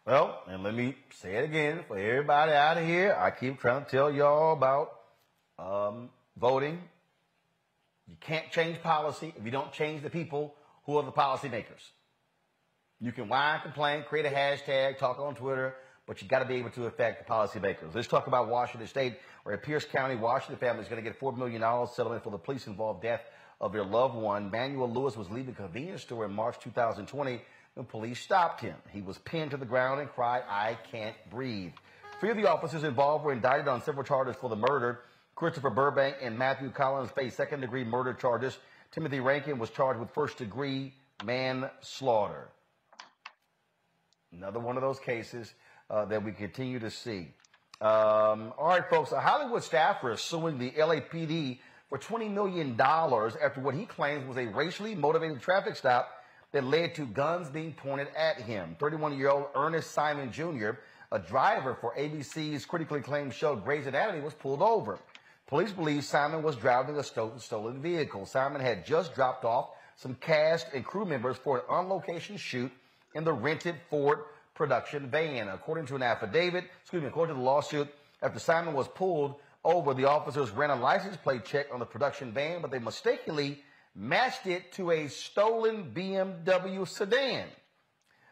Well, and let me say it again for everybody out of here. I keep trying to tell y'all about um, voting. You can't change policy if you don't change the people who are the policymakers. You can whine, complain, create a hashtag, talk on Twitter, but you got to be able to affect the policymakers. Let's talk about Washington State, where Pierce County, Washington family is going to get a $4 million settlement for the police involved death of their loved one. Manuel Ellis was leaving a convenience store in March 2020 when police stopped him. He was pinned to the ground and cried, I can't breathe. Three of the officers involved were indicted on several charges for the murder. Christopher Burbank and Matthew Collins faced second degree murder charges. Timothy Rankine was charged with first degree manslaughter. Another one of those cases uh, that we continue to see. Um, all right, folks. A Hollywood staffer is suing the LAPD for $20 million after what he claims was a racially motivated traffic stop that led to guns being pointed at him. 31 year old Ernest Simon Jr., a driver for ABC's critically acclaimed show Grey's Anatomy, was pulled over. Police believe Simon was driving a stolen vehicle. Simon had just dropped off some cast and crew members for an on location shoot in the rented Ford production van. According to an affidavit, excuse me, according to the lawsuit, after Simon was pulled over, the officers ran a license plate check on the production van, but they mistakenly matched it to a stolen BMW sedan.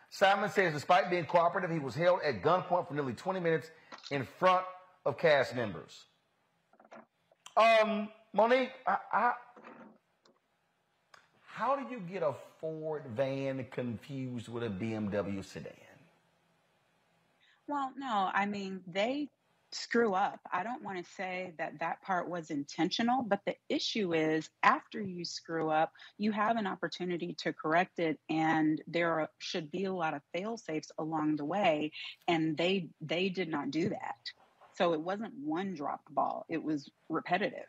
Simon says despite being cooperative, he was held at gunpoint for nearly 20 minutes in front of cast members. Um, Monique, I, I, how do you get a Ford van confused with a BMW sedan? Well, no, I mean, they screw up. I don't want to say that that part was intentional, but the issue is after you screw up, you have an opportunity to correct it and there should be a lot of fail safes along the way and they they did not do that. So it wasn't one dropped ball, it was repetitive.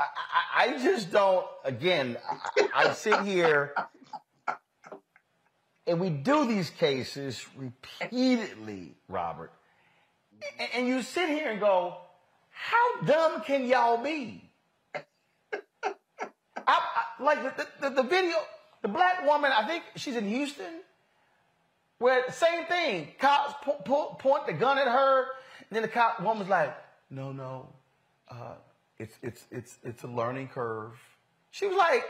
I, I, just don't again I, I sit here and we do these cases repeatedly, Robert. And you sit here and go, how dumb can y'all be? I, like the, the, the, video, the black woman, I think she's in Houston, where same thing, cops po- po- point the gun at her, and then the cop woman's like, no, no, uh, it's, it's, it's, it's a learning curve. She was like,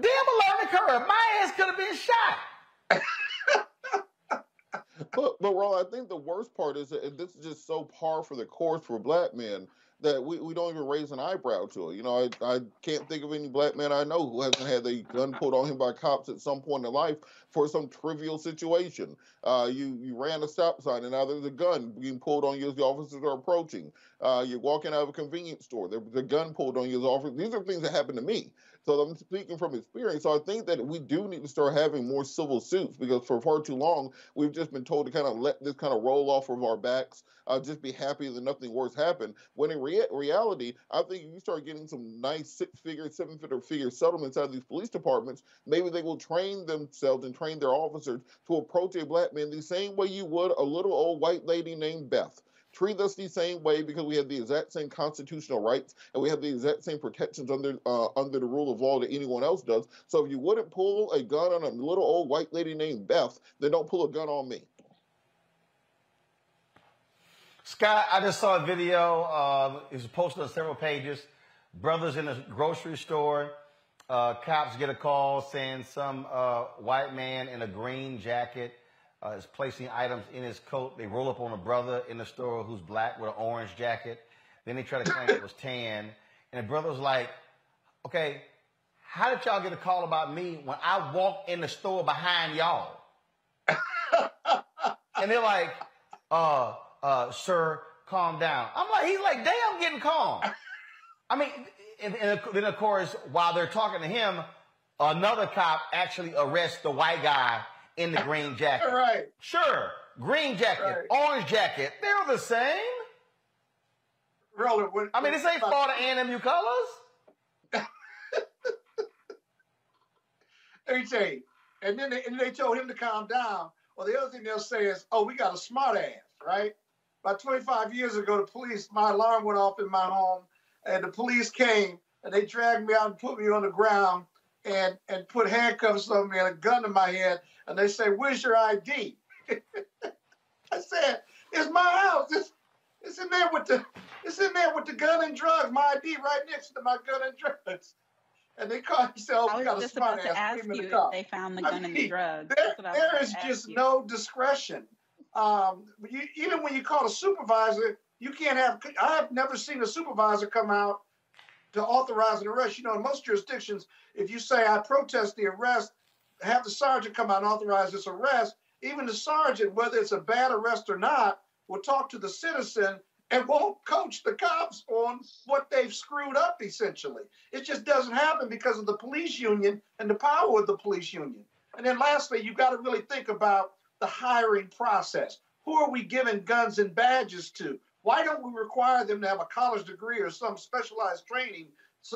damn a learning curve. My ass could have been shot <laughs> but but Ron, I think the worst part is that this is just so par for the course for black men that we, we don't even raise an eyebrow to it. You know, I, I can't think of any black man I know who hasn't had a gun pulled on him by cops at some point in life for some trivial situation. Uh, you you ran a stop sign and now there's a gun being pulled on you as the officers are approaching. Uh, you're walking out of a convenience store. There's a gun pulled on you as officers. These are things that happen to me. So I'm speaking from experience. So I think that we do need to start having more civil suits because for far too long we've just been told to kind of let this kind of roll off of our backs, uh, just be happy that nothing worse happened. When in rea- reality, I think if you start getting some nice six-figure, seven-figure settlements out of these police departments, maybe they will train themselves and train their officers to approach a black man the same way you would a little old white lady named Beth treat us the same way because we have the exact same constitutional rights and we have the exact same protections under uh, under the rule of law that anyone else does. So if you wouldn't pull a gun on a little old white lady named Beth, then don't pull a gun on me. Scott, I just saw a video. Uh, it was posted on several pages. Brothers in a grocery store. Uh, cops get a call saying some uh, white man in a green jacket uh, is placing items in his coat. They roll up on a brother in the store who's black with an orange jacket. Then they try to claim it was tan. And the brother's like, okay, how did y'all get a call about me when I walked in the store behind y'all? and they're like, uh, uh, sir, calm down. I'm like, he's like, damn, getting calm. I mean, and, and then of course, while they're talking to him, another cop actually arrests the white guy in the green <laughs> jacket. Right. Sure, green jacket, orange jacket, they're the same. Roller, what, I mean, this ain't Florida A&MU colors. Let me tell you. And then they, and they told him to calm down. Well, the other thing they'll say is, oh, we got a smart ass, right? About 25 years ago, the police, my alarm went off in my home, and the police came and they dragged me out and put me on the ground and, and put handcuffs on me and a gun to my head. And they say, where's your ID? <laughs> I said, it's my house. It's, it's in there with the it's in there with the gun and drugs. My ID right next to my gun and drugs. And they call <laughs> themselves, I was got a just smart about to ask you the if they found the I gun and the drugs. There, That's what I was there is just you. no discretion. Um, you, even when you call a supervisor, you can't have. I've never seen a supervisor come out to authorize an arrest. You know, in most jurisdictions, if you say I protest the arrest, have the sergeant come out and authorize this arrest. Even the sergeant, whether it's a bad arrest or not, will talk to the citizen and won't coach the cops on what they've screwed up. Essentially, it just doesn't happen because of the police union and the power of the police union. And then lastly, you've got to really think about the hiring process. Who are we giving guns and badges to? Why don't we require them to have a college degree or some specialized training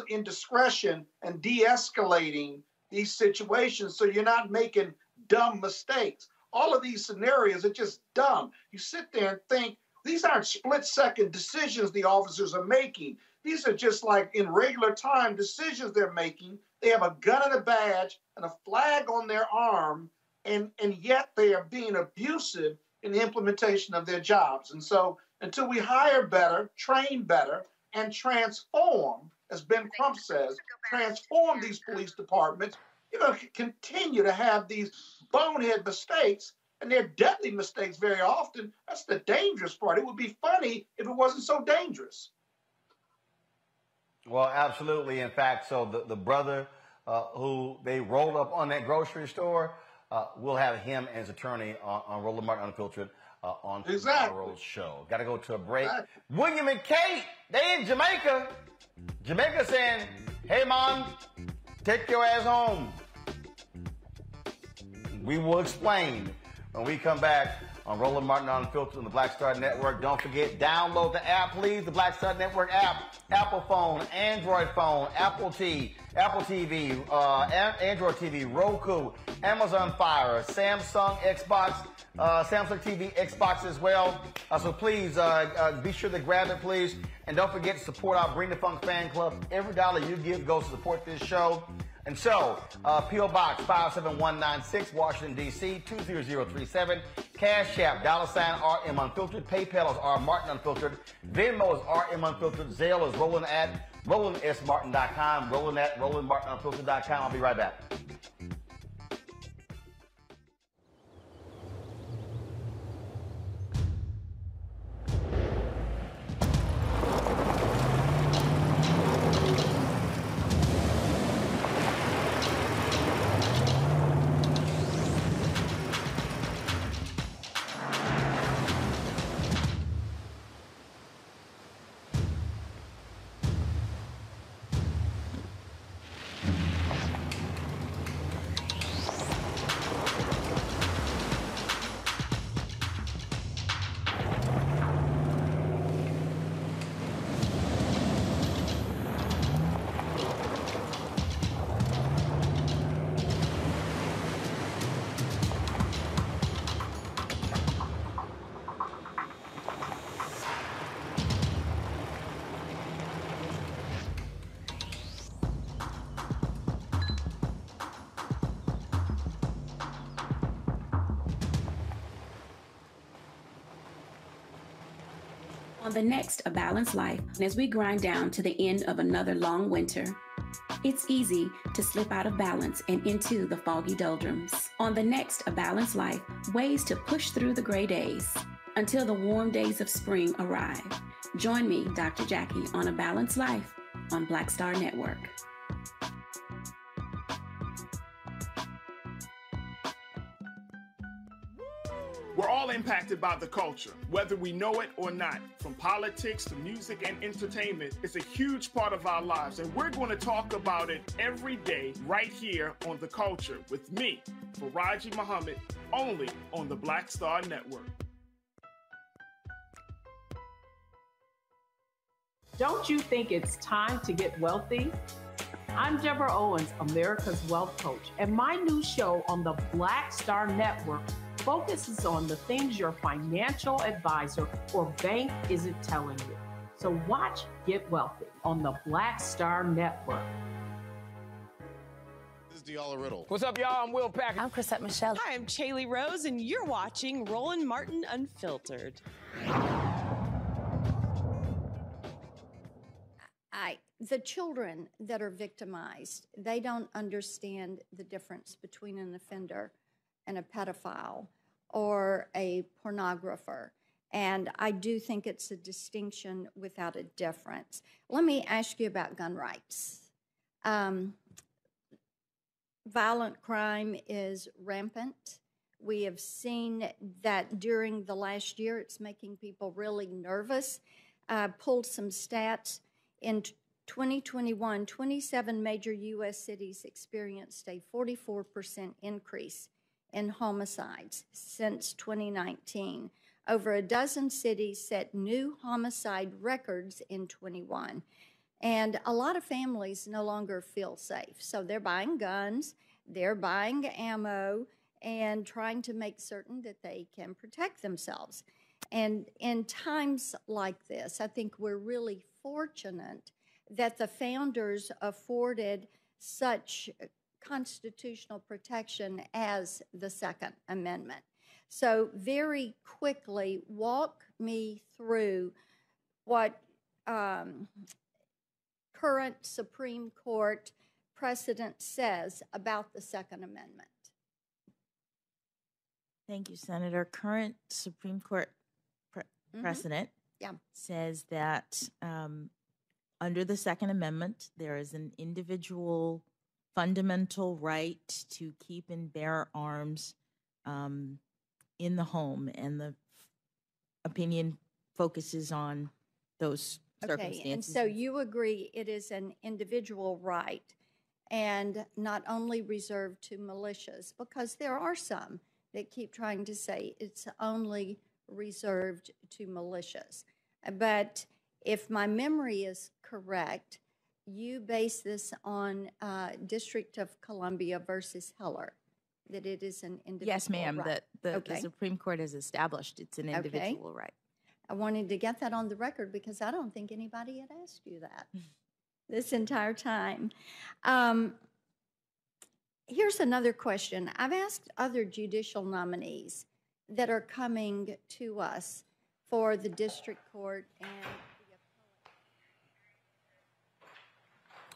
in discretion and de escalating these situations so you're not making dumb mistakes? All of these scenarios are just dumb. You sit there and think these aren't split second decisions the officers are making. These are just like in regular time decisions they're making. They have a gun and a badge and a flag on their arm, and, and yet they are being abusive in the implementation of their jobs. And so until we hire better, train better, and transform, as Ben Crump says, transform these police departments, you're going to continue to have these bonehead mistakes, and they're deadly mistakes very often. That's the dangerous part. It would be funny if it wasn't so dangerous. Well, absolutely. In fact, so the, the brother uh, who they rolled up on that grocery store, uh, we'll have him and his attorney on, on Roland Martin Unfiltered uh, on Exactly. tomorrow's show. Got to go to a break. William and Kate, they in Jamaica. Jamaica saying, hey, mom, take your ass home. We will explain when we come back on Roland Martin Unfiltered on the Black Star Network. Don't forget, download the app, please. The Black Star Network app. Apple phone, Android phone, Apple T, Apple TV, uh, Android TV, Roku, Amazon Fire, Samsung Xbox, uh, Samsung TV, Xbox as well. Uh, so please uh, uh, be sure to grab it, please. And don't forget to support our Bring the Funk fan club. Every dollar you give goes to support this show. And so, uh, P.O. Box 57196, Washington, D.C. 20037. Cash App, dollar sign RM Unfiltered. PayPal is R Martin Unfiltered. Venmo is RM Unfiltered. Zelle is rolling at RolandSMartin.com. Rolling at RolandMartinUnfiltered.com. I'll be right back. The next A Balanced Life, as we grind down to the end of another long winter, it's easy to slip out of balance and into the foggy doldrums. On the next A Balanced Life, ways to push through the gray days until the warm days of spring arrive. Join me, Dr. Jackie, on A Balanced Life on Black Star Network. Impacted by the culture, whether we know it or not. From politics to music and entertainment, it's a huge part of our lives, and we're going to talk about it every day right here on The Culture with me, Faraji Muhammad, only on the Black Star Network. Don't you think it's time to get wealthy? I'm Deborah Owens, America's Wealth Coach, and my new show on the Black Star Network focuses on the things your financial advisor or bank isn't telling you. So watch Get Wealthy on the Black Star Network. This is Diala Riddle. What's up, y'all? I'm Will Packer. I'm Chrisette Michelle. Hi, I'm Chaley Rose, and you're watching Roland Martin Unfiltered. I, the children that are victimized, they don't understand the difference between an offender and a pedophile or a pornographer. And I do think it's a distinction without a difference. Let me ask you about gun rights. Um, violent crime is rampant. We have seen that during the last year, it's making people really nervous. Uh, pulled some stats. In 2021, 27 major U.S. cities experienced a 44% increase in homicides since 2019. Over a dozen cities set new homicide records in 21. And a lot of families no longer feel safe. So they're buying guns, they're buying ammo, and trying to make certain that they can protect themselves. And in times like this, I think we're really fortunate that the founders afforded such constitutional protection as the Second Amendment. So, very quickly, walk me through what um, current Supreme Court precedent says about the Second Amendment. Thank you, Senator. Current Supreme Court pre- Mhm. precedent Yeah. says that um, under the Second Amendment, there is an individual fundamental right to keep and bear arms um, in the home, and the opinion focuses on those circumstances. Okay, and so you agree it is an individual right and not only reserved to militias, because there are some that keep trying to say it's only reserved to militias. But if my memory is correct, you base this on uh, District of Columbia versus Heller, that it is an individual yes, ma'am. right. That the, the Okay. Supreme Court has established it's an Okay. individual right. I wanted to get that on the record because I don't think anybody had asked you that <laughs> this entire time. Um, here's another question. I've asked other judicial nominees that are coming to us for the district court and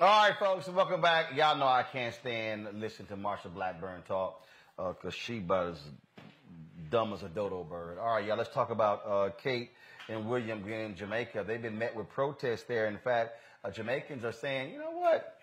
All right, folks, welcome back. Y'all know I can't stand listening to Marsha Blackburn talk because she about as dumb as a dodo bird. All right, y'all, let's talk about uh, Kate and William being in Jamaica. They've been met with protests there. In fact, uh, Jamaicans are saying, you know what?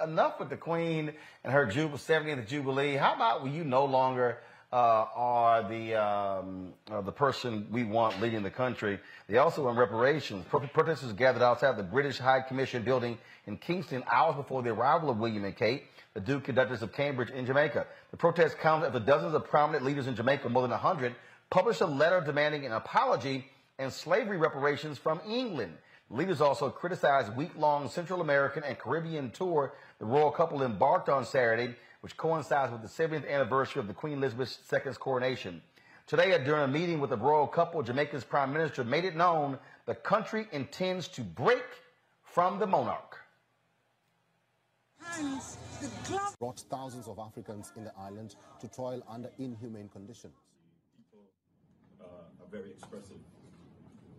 Enough with the Queen and her jub- 70th Jubilee. How about you no longer uh, are the um, uh, the person we want leading the country? They also want reparations. Pro- protesters gathered outside the British High Commission building in Kingston hours before the arrival of William and Kate, the Duke and Duchess of Cambridge in Jamaica. The protest comes after dozens of prominent leaders in Jamaica, more than 100, published a letter demanding an apology and slavery reparations from England. Leaders also criticized week-long Central American and Caribbean tour the royal couple embarked on Saturday, which coincides with the 70th anniversary of the Queen Elizabeth II's coronation. Today, during a meeting with the royal couple, Jamaica's prime minister made it known the country intends to break from the monarch. brought thousands of Africans in the island to toil under inhumane conditions. uh, are very expressive.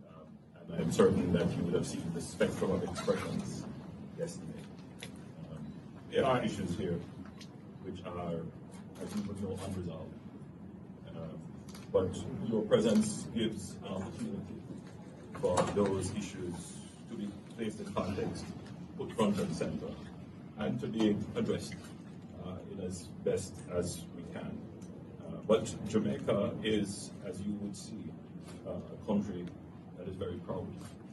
Um, and I'm certain that you would have seen the spectrum of expressions yesterday. Um, there are issues here which are, you would know, unresolved. Um, but your presence gives an opportunity for those issues to be placed in context, put front and center, and to be addressed uh, in as best as we can. Um, but Jamaica is, as you would see, uh, a country that is very proud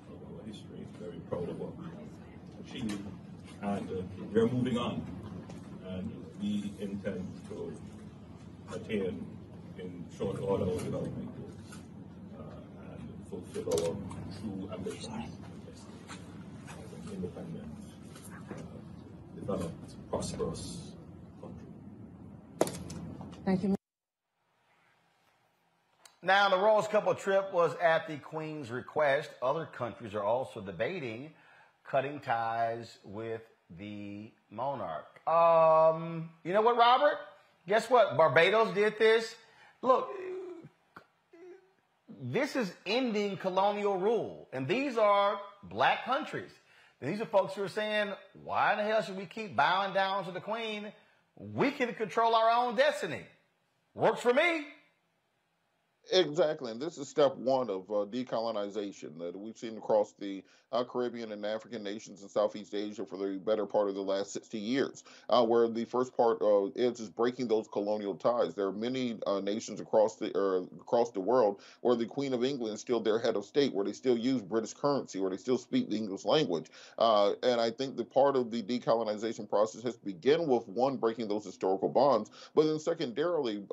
of our history, very proud of what we have achieved, and uh, we're moving on. And we intend to attain in short order our development goals uh, and fulfill our true ambitions as an independent, uh, developed, prosperous country. Thank you. Now, the Rose couple trip was at the Queen's request. Other countries are also debating cutting ties with the monarch. Um, you know what, Robert? Guess what? Barbados did this. Look, this is ending colonial rule, and these are black countries. These are folks who are saying, why in the hell should we keep bowing down to the Queen? We can control our own destiny. Works for me. Exactly, and this is step one of uh, decolonization that we've seen across the uh, Caribbean and African nations in Southeast Asia for the better part of the last 60 years. Uh, where the first part uh, is is breaking those colonial ties. There are many uh, nations across the er, across the world where the Queen of England is still their head of state, where they still use British currency, where they still speak the English language. Uh, and I think the part of the decolonization process has to begin with one breaking those historical bonds, but then secondarily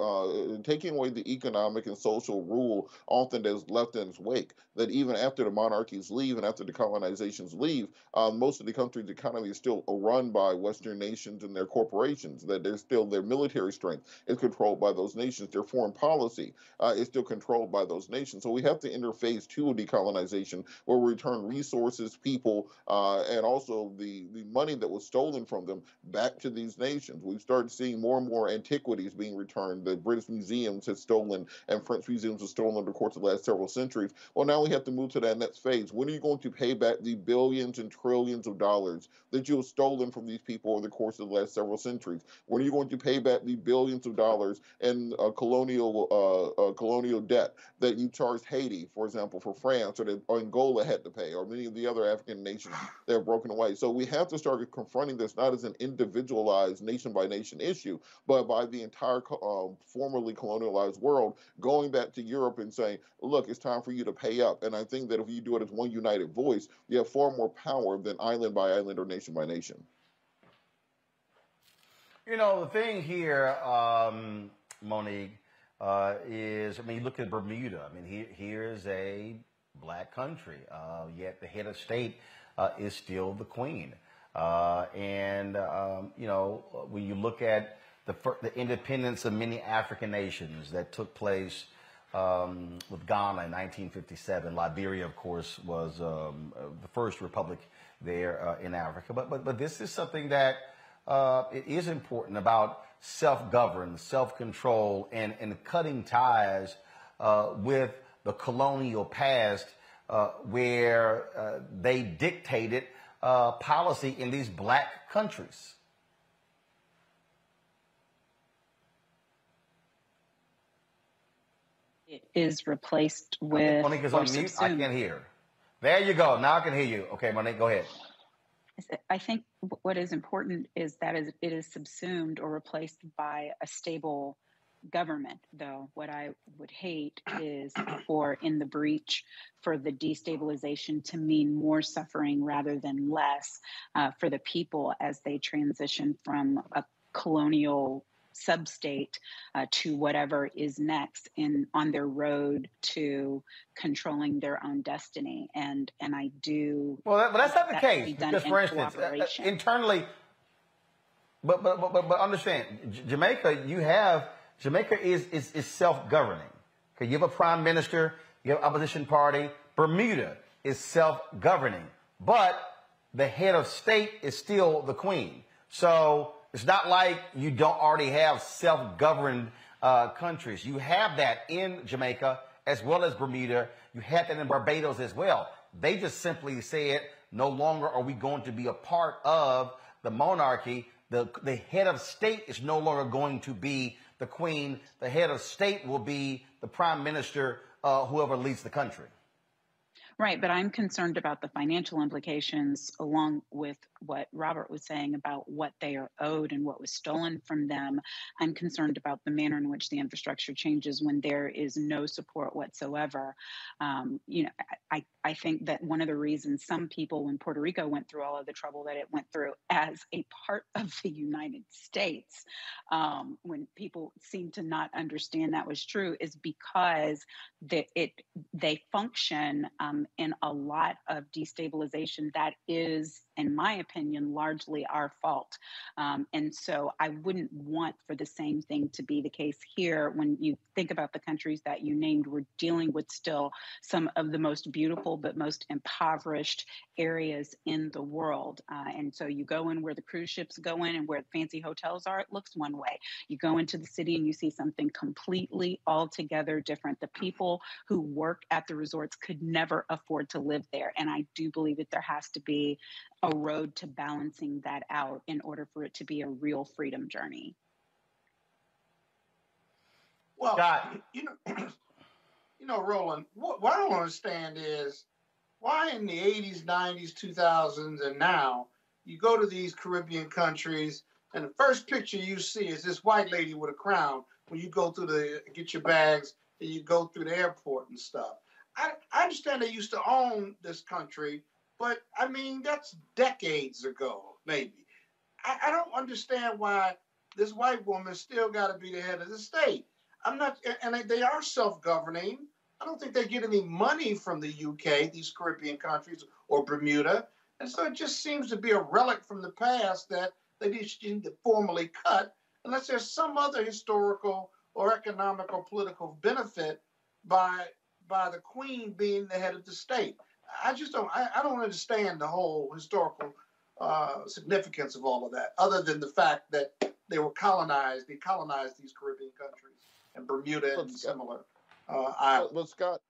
taking away the economic and social social rule often is left in its wake. That even after the monarchies leave and after the colonizations leave, um, most of the country's economy is still run by Western nations and their corporations. That there's still their military strength is controlled by those nations. Their foreign policy uh, is still controlled by those nations. So we have to interface to decolonization where we return resources, people, uh, and also the the money that was stolen from them back to these nations. We've started seeing more and more antiquities being returned. The British museums have stolen and French museums have stolen over the course of the last several centuries. Well, now we have to move to that next phase. When are you going to pay back the billions and trillions of dollars that you have stolen from these people over the course of the last several centuries? When are you going to pay back the billions of dollars in uh, colonial uh, uh, colonial debt that you charged Haiti, for example, for France, or that Angola had to pay, or many of the other African nations <sighs> that have broken away? So we have to start confronting this not as an individualized nation by nation issue, but by the entire um, formerly colonialized world going back that to Europe and saying, look, it's time for you to pay up. And I think that if you do it as one united voice, you have far more power than island by island or nation by nation. You know, the thing here, um, Monique, uh, is I mean, look at Bermuda. I mean, here, here is a black country, uh, yet the head of state uh, is still the queen. Uh, and, um, you know, when you look at the, the independence of many African nations that took place um, with Ghana in 1957. Liberia, of course, was um, uh, the first republic there uh, in Africa. But, but, but this is something that uh, it is important about self-govern, self-control, and, and cutting ties uh, with the colonial past uh, where uh, they dictated policy in these black countries. It is replaced with. Monique is on mute. I can't hear. There you go. Now I can hear you. Okay, Monique, go ahead. I think what is important is that it is subsumed or replaced by a stable government, though. What I would hate is for in the breach for the destabilization to mean more suffering rather than less uh, for the people as they transition from a colonial sub-state uh, to whatever is next in on their road to controlling their own destiny. And and I do. Well, that, but that's not the case. Because, for instance, uh, uh internally. But but but but understand, J- Jamaica, you have Jamaica is is, is self-governing. Okay, you have a prime minister, you have opposition party. Bermuda is self-governing, but the head of state is still the queen. So it's not like you don't already have self-governed uh, countries. You have that in Jamaica as well as Bermuda. You have that in Barbados as well. They just simply said, no longer are we going to be a part of the monarchy. The, the head of state is no longer going to be the queen. The head of state will be the prime minister, uh, whoever leads the country. Right, but I'm concerned about the financial implications along with what Robert was saying about what they are owed and what was stolen from them. I'm concerned about the manner in which the infrastructure changes when there is no support whatsoever. Um, you know, I, I think that one of the reasons some people when Puerto Rico went through all of the trouble that it went through as a part of the United States, um, when people seem to not understand that was true, is because the, it they function um, in a lot of destabilization that is, in my opinion, largely our fault. Um, and so I wouldn't want for the same thing to be the case here when you think about the countries that you named, we're dealing with still some of the most beautiful but most impoverished areas in the world. Uh, and so you go in where the cruise ships go in and where the fancy hotels are, it looks one way. You go into the city and you see something completely altogether different. The people who work at the resorts could never afford to live there. And I do believe that there has to be a road to balancing that out in order for it to be a real freedom journey. Well, Scott. you know, <clears throat> you know, Roland. What, what I don't understand is why in the '80s, '90s, 2000s, and now you go to these Caribbean countries, and the first picture you see is this white lady with a crown when you go through the get your bags and you go through the airport and stuff. I, I understand they used to own this country, but I mean that's decades ago, maybe. I, I don't understand why this white woman still got to be the head of the state. I'm not, and they are self-governing. I don't think they get any money from the UK, these Caribbean countries, or Bermuda, and so it just seems to be a relic from the past that they just need to formally cut, unless there's some other historical or economic or political benefit by by the Queen being the head of the state. I just don't. I, I don't understand the whole historical uh, significance of all of that, other than the fact that they were colonized. They colonized these Caribbean countries and Bermuda and similar uh, islands. But Scott,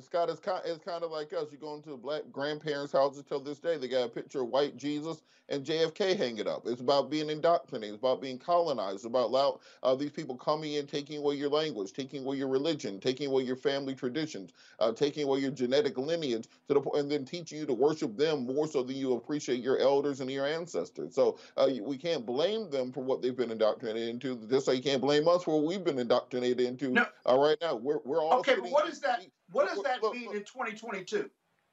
Scott is kind, is kind of like us. You go into black grandparents' houses till this day, they got a picture of white Jesus and JFK hanging up. It's about being indoctrinated. It's about being colonized. It's about allow, uh, these people coming in, taking away your language, taking away your religion, taking away your family traditions, uh, taking away your genetic lineage, to the and then teaching you to worship them more so than you appreciate your elders and your ancestors. So uh, we can't blame them for what they've been indoctrinated into. Just like you can't blame us for what we've been indoctrinated into. No. Uh, right now, we're we're all okay. But what is that? What does that look, mean look, in 2022?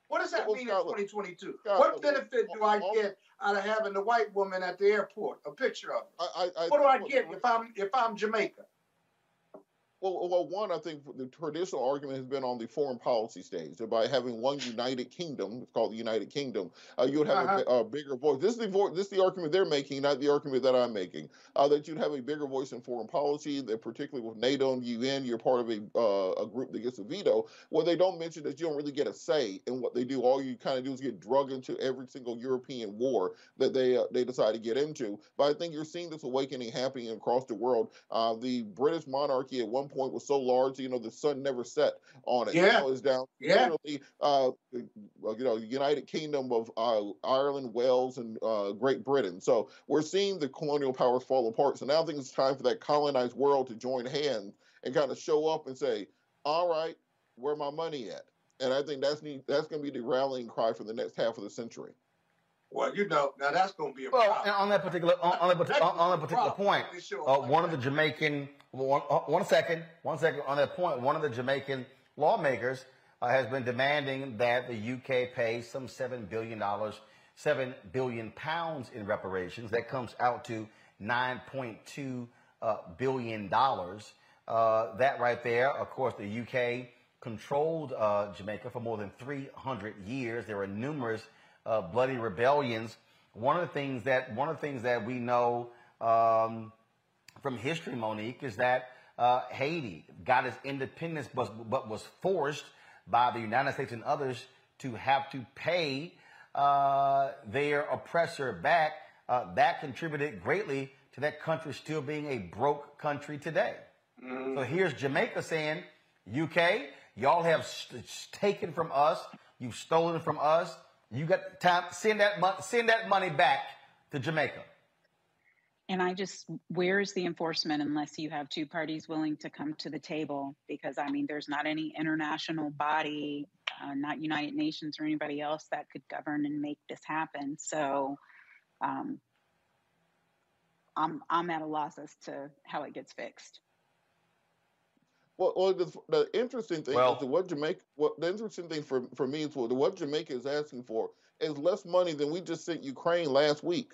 What does that mean in 2022? what benefit do I get out of having the white woman at the airport? A picture of her. I, I, what do I get if I'm if I'm Jamaica? Well, well, one, I think the traditional argument has been on the foreign policy stage. So by having one United Kingdom, it's called the United Kingdom, uh, you would have uh-huh. a, a, bigger voice. This is the voice. This is the argument they're making, not the argument that I'm making. Uh, that you'd have a bigger voice in foreign policy. That particularly with NATO and UN, you're part of a uh, a group that gets a veto. Where they don't mention that you don't really get a say in what they do. All you kind of do is get drugged into every single European war that they uh, they decide to get into. But I think you're seeing this awakening happening across the world. Uh, the British monarchy at one point was so large, you know, the sun never set on it. Yeah. Now it's down yeah. uh, you know, the United Kingdom of uh, Ireland, Wales, and uh, Great Britain. So we're seeing the colonial powers fall apart. So now I think it's time for that colonized world to join hands and kind of show up and say, all right, where my money at? And I think that's that's going to be the rallying cry for the next half of the century. Well, you know, now that's going to be a well, problem. on that particular on, on that, on, on that particular point, uh, one of the Jamaican one, uh, one second, one second on that point, one of the Jamaican lawmakers uh, has been demanding that the UK pay some seven billion dollars, seven billion pounds in reparations. That comes out to nine point two uh, billion dollars. Uh, that right there, of course, the UK controlled uh, Jamaica for more than 300 years. There were numerous uh, bloody rebellions. One of the things that one of the things that we know um, from history, Monique, is that uh, Haiti got its independence, but, but was forced by the United States and others to have to pay uh, their oppressor back. Uh, that contributed greatly to that country still being a broke country today. Mm-hmm. So here's Jamaica saying, UK, y'all have st- taken from us, you've stolen from us, you got time. Send that money. Send that money back to Jamaica. And I just, where's the enforcement unless you have two parties willing to come to the table? Because I mean, there's not any international body uh, not United Nations or anybody else that could govern and make this happen. So um, I'm I'm at a loss as to how it gets fixed. Well, well the, the interesting thing Well- is that what Jamaica, what the interesting thing for, for me is what, what Jamaica is asking for is less money than we just sent Ukraine last week.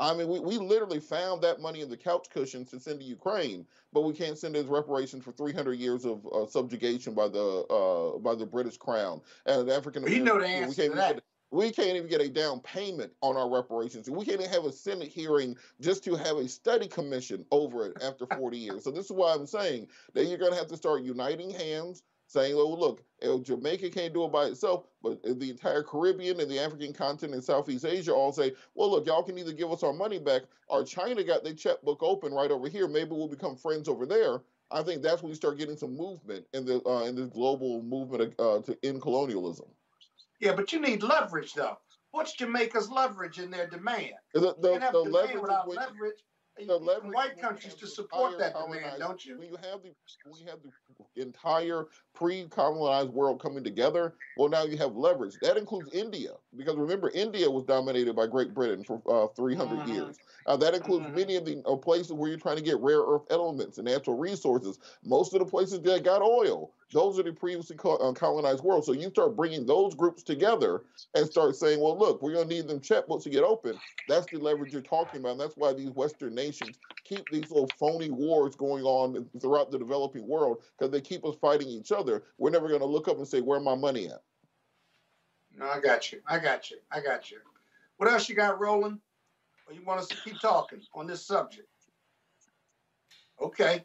I mean, we, we literally found that money in the couch cushions to send to Ukraine, but we can't send it as reparations for 300 years of uh, subjugation by the uh, by the British Crown and African. We know the answer to can't even that. We can't even get a down payment on our reparations. We can't even have a Senate hearing just to have a study commission over it after 40 years. So this is why I'm saying that you're going to have to start uniting hands, saying, "Oh, look, Jamaica can't do it by itself, but the entire Caribbean and the African continent and Southeast Asia all say, well, look, y'all can either give us our money back, or China got their checkbook open right over here. Maybe we'll become friends over there." I think that's when you start getting some movement in the uh, in this global movement uh, to end colonialism. Yeah, but you need leverage though. What's Jamaica's leverage in their demand? The, you the, can't have the demand leverage without leverage. the You need leverage white countries to support that demand, don't you? When you have the when you have the entire pre-colonized world coming together, well, now you have leverage. That includes India, because remember, India was dominated by Great Britain for uh, 300 Mhm. years. Uh, that includes many of the uh, places where you're trying to get rare earth elements and natural resources. Most of the places that got oil, those are the previously uh, colonized world. So you start bringing those groups together and start saying, well, look, we're going to need them checkbooks to get open. That's the leverage you're talking about. And that's why these Western nations keep these little phony wars going on throughout the developing world because they keep us fighting each other. We're never going to look up and say, where my money at? No, I got you. I got you. I got you. What else you got rolling? Or you want us to keep talking on this subject? Okay,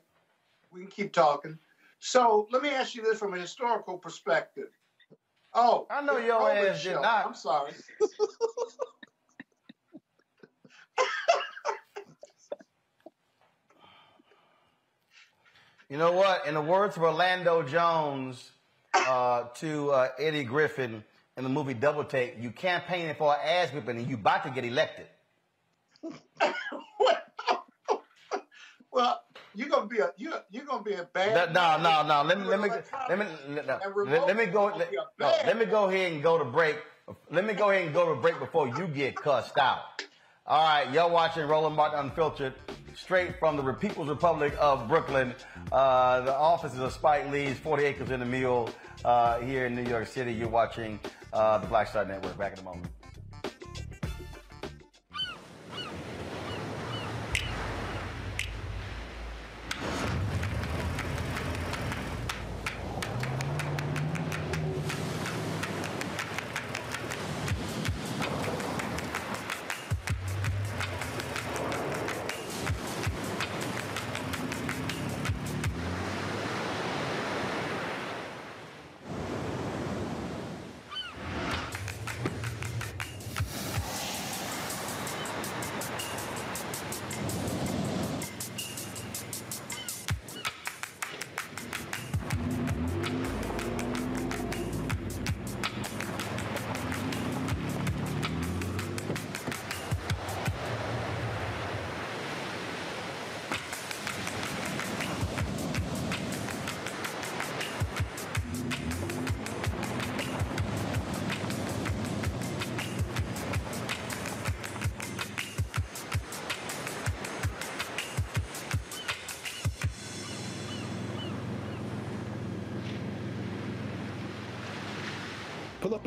we can keep talking. So let me ask you this from a historical perspective. Oh, I know your ass did show. not. I'm sorry. You know what? In the words of Orlando Jones uh, to uh, Eddie Griffin in the movie Double Take, you campaigning for an ass whipping and you about to get elected. Well, you're gonna be a you you're gonna be a bad. No, no, no. Let me let me let me let, let, let me go. Let, a no, let me go ahead and go to break. Let me go ahead and go to break before you get cussed out. All right, y'all watching Roland Martin Unfiltered, straight from the People's Republic of Brooklyn. Uh, the offices of Spike Lee's 40 Acres in the Mule uh, here in New York City. You're watching uh, the Black Star Network. Back in a moment.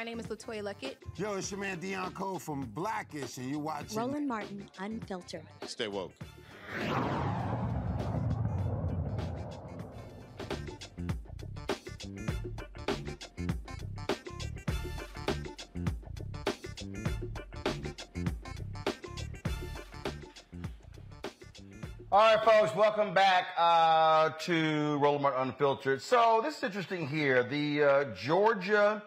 My name is LeToya Luckett. Yo, it's your man Deon Cole from Blackish, and you're watching. Roland Martin, Unfiltered. Stay woke. All right, folks, welcome back uh, to Roland Martin Unfiltered. So this is interesting here. The uh, Georgia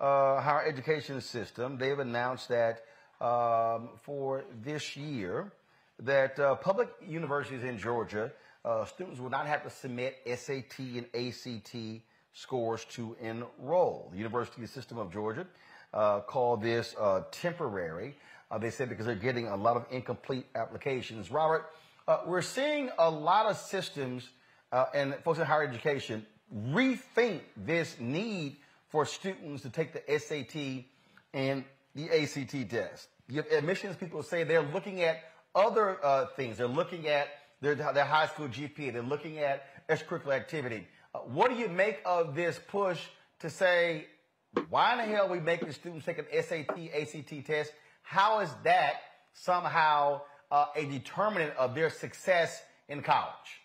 uh, higher education system, they've announced that um, for this year, that uh, public universities in Georgia, uh, students will not have to submit SAT and ACT scores to enroll. The University System of Georgia uh, called this temporary. they said because they're getting a lot of incomplete applications. Robert, uh, we're seeing a lot of systems uh, and folks in higher education rethink this need for students to take the SAT and the ACT test. You have admissions people say they're looking at other uh, things. They're looking at their, their high school GPA. They're looking at extracurricular activity. Uh, what do you make of this push to say, why in the hell are we making students take an SAT, ACT test? How is that somehow uh, a determinant of their success in college?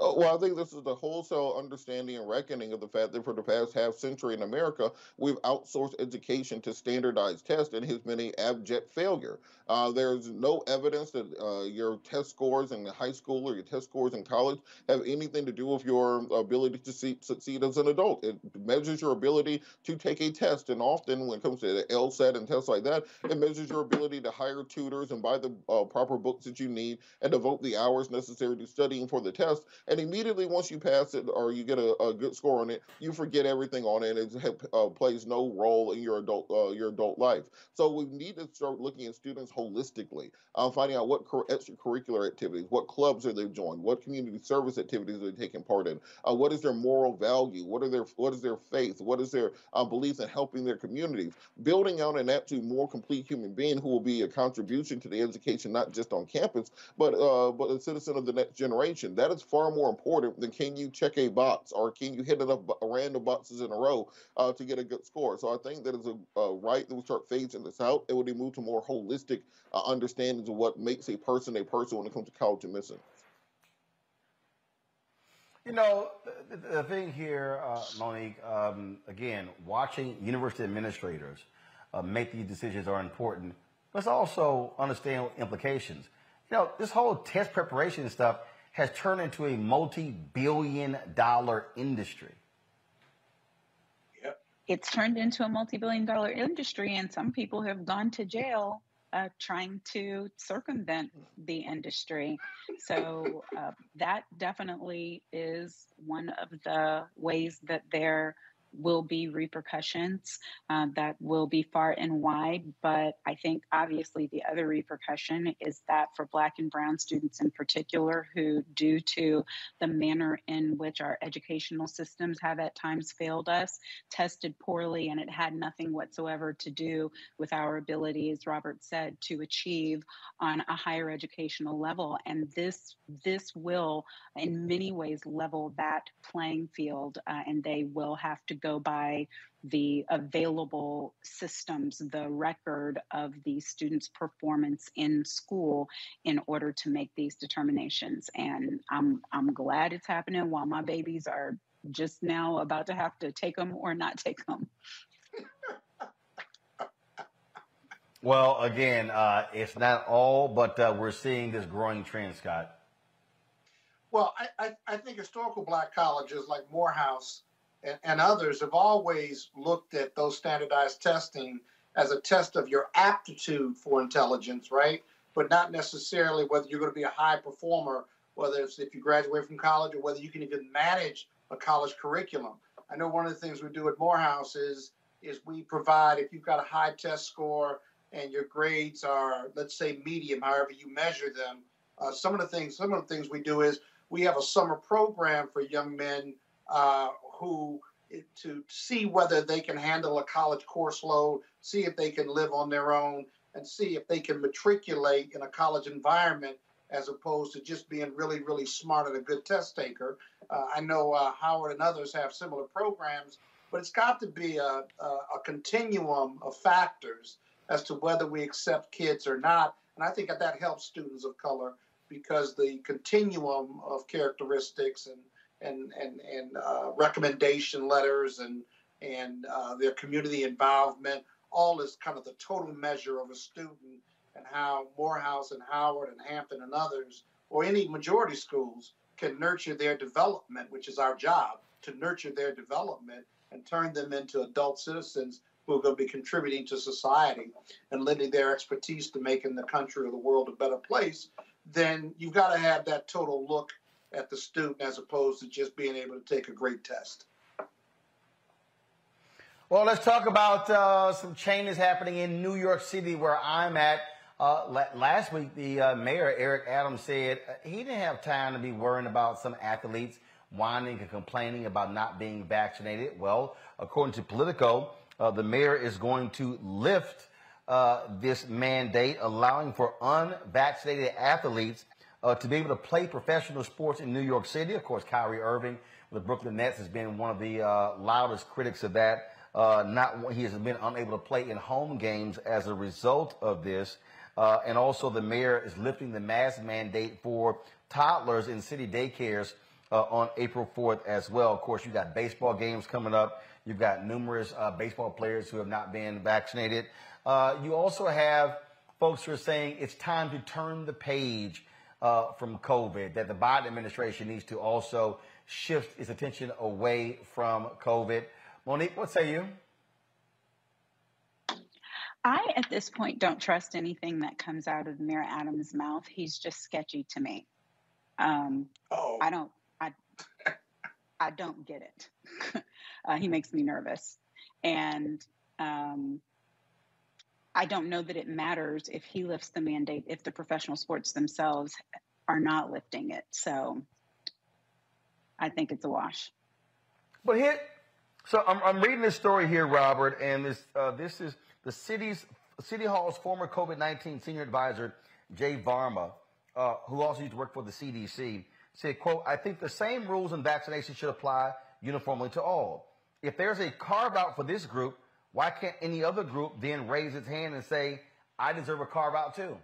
Uh, well, I think this is the wholesale understanding and reckoning of the fact that for the past half century in America, we've outsourced education to standardized tests and has been an abject failure. Uh, there's no evidence that uh, your test scores in high school or your test scores in college have anything to do with your ability to see, succeed as an adult. It measures your ability to take a test, and often when it comes to the LSAT and tests like that, it measures your ability to hire tutors and buy the uh, proper books that you need and devote the hours necessary to studying for the test. And immediately once you pass it or you get a, a good score on it, you forget everything on it. And it uh, plays no role in your adult uh, your adult life. So we need to start looking at students holistically, uh, finding out what extracurricular activities, what clubs are they joined, what community service activities are they taking part in, uh, what is their moral value, what are their what is their faith, what is their uh, belief in helping their communities, building out an to more complete human being who will be a contribution to the education not just on campus, but uh, but a citizen of the next generation. That is far more important than can you check a box or can you hit enough random boxes in a row uh, to get a good score. So I think that is a, a right that we start phasing this out. It would move to more holistic uh, understandings of what makes a person a person when it comes to college admissions. You know, the, the thing here, uh, Monique, um, again, watching university administrators uh, make these decisions are important. Let's also understand implications. You know, this whole test preparation stuff has turned into a multi-billion dollar industry. Yep. It's turned into a multi-billion dollar industry and some people have gone to jail uh, trying to circumvent the industry. So uh, that definitely is one of the ways that they're will be repercussions uh, that will be far and wide. But I think obviously the other repercussion is that for Black and Brown students in particular, who, due to the manner in which our educational systems have at times failed us, tested poorly, and it had nothing whatsoever to do with our ability, as Robert said, to achieve on a higher educational level. And this this will, in many ways, level that playing field, uh, and they will have to go by the available systems, the record of the students' performance in school in order to make these determinations. And I'm I'm glad it's happening while my babies are just now about to have to take them or not take them. Well, again, uh, it's not all, but uh, we're seeing this growing trend, Scott. Well, I, I, I think historical black colleges like Morehouse and, and others have always looked at those standardized testing as a test of your aptitude for intelligence, right? But not necessarily whether you're going to be a high performer, whether it's if you graduate from college or whether you can even manage a college curriculum. I know one of the things we do at Morehouse is is we provide if you've got a high test score and your grades are let's say medium, however you measure them. Uh, some of the things some of the things we do is we have a summer program for young men uh, who to see whether they can handle a college course load, see if they can live on their own, and see if they can matriculate in a college environment as opposed to just being really, really smart and a good test taker. Uh, I know uh, Howard and others have similar programs, but it's got to be a, a, a, continuum of factors as to whether we accept kids or not. And I think that, that helps students of color because the continuum of characteristics and and and and uh, recommendation letters and and uh, their community involvement. All is kind of the total measure of a student and how Morehouse and Howard and Hampton and others, or any majority schools, can nurture their development, which is our job to nurture their development and turn them into adult citizens who are going to be contributing to society and lending their expertise to making the country or the world a better place, then you've got to have that total look at the student as opposed to just being able to take a great test. Well, let's talk about uh, some changes happening in New York City where I'm at. Uh, last week, the uh, mayor, Eric Adams, said uh, he didn't have time to be worrying about some athletes whining and complaining about not being vaccinated. Well, according to Politico, uh, the mayor is going to lift uh, this mandate, allowing for unvaccinated athletes uh, to be able to play professional sports in New York City. Of course, Kyrie Irving, with the Brooklyn Nets, has been one of the loudest critics of that. Uh, not he has been unable to play in home games as a result of this. Uh, and also, the mayor is lifting the mask mandate for toddlers in city daycares uh, on April 4th as well. Of course, you got baseball games coming up. You've got numerous uh, baseball players who have not been vaccinated. Uh, you also have folks who are saying it's time to turn the page uh, from COVID, that the Biden administration needs to also shift its attention away from COVID. Monique, what say you? I, at this point, don't trust anything that comes out of Mayor Adams' mouth. He's just sketchy to me. Um, oh. I don't, I, I don't get it. <laughs> uh, he makes me nervous, and um, I don't know that it matters if he lifts the mandate if the professional sports themselves are not lifting it. So, I think it's a wash. But here, so I'm, I'm reading this story here, Robert, and this uh, this is the city's City Hall's former COVID-19 senior advisor, Jay Varma, uh, who also used to work for the CDC, said, "quote I think the same rules and vaccination should apply uniformly to all. If there's a carve out for this group, why can't any other group then raise its hand and say, I deserve a carve out too?"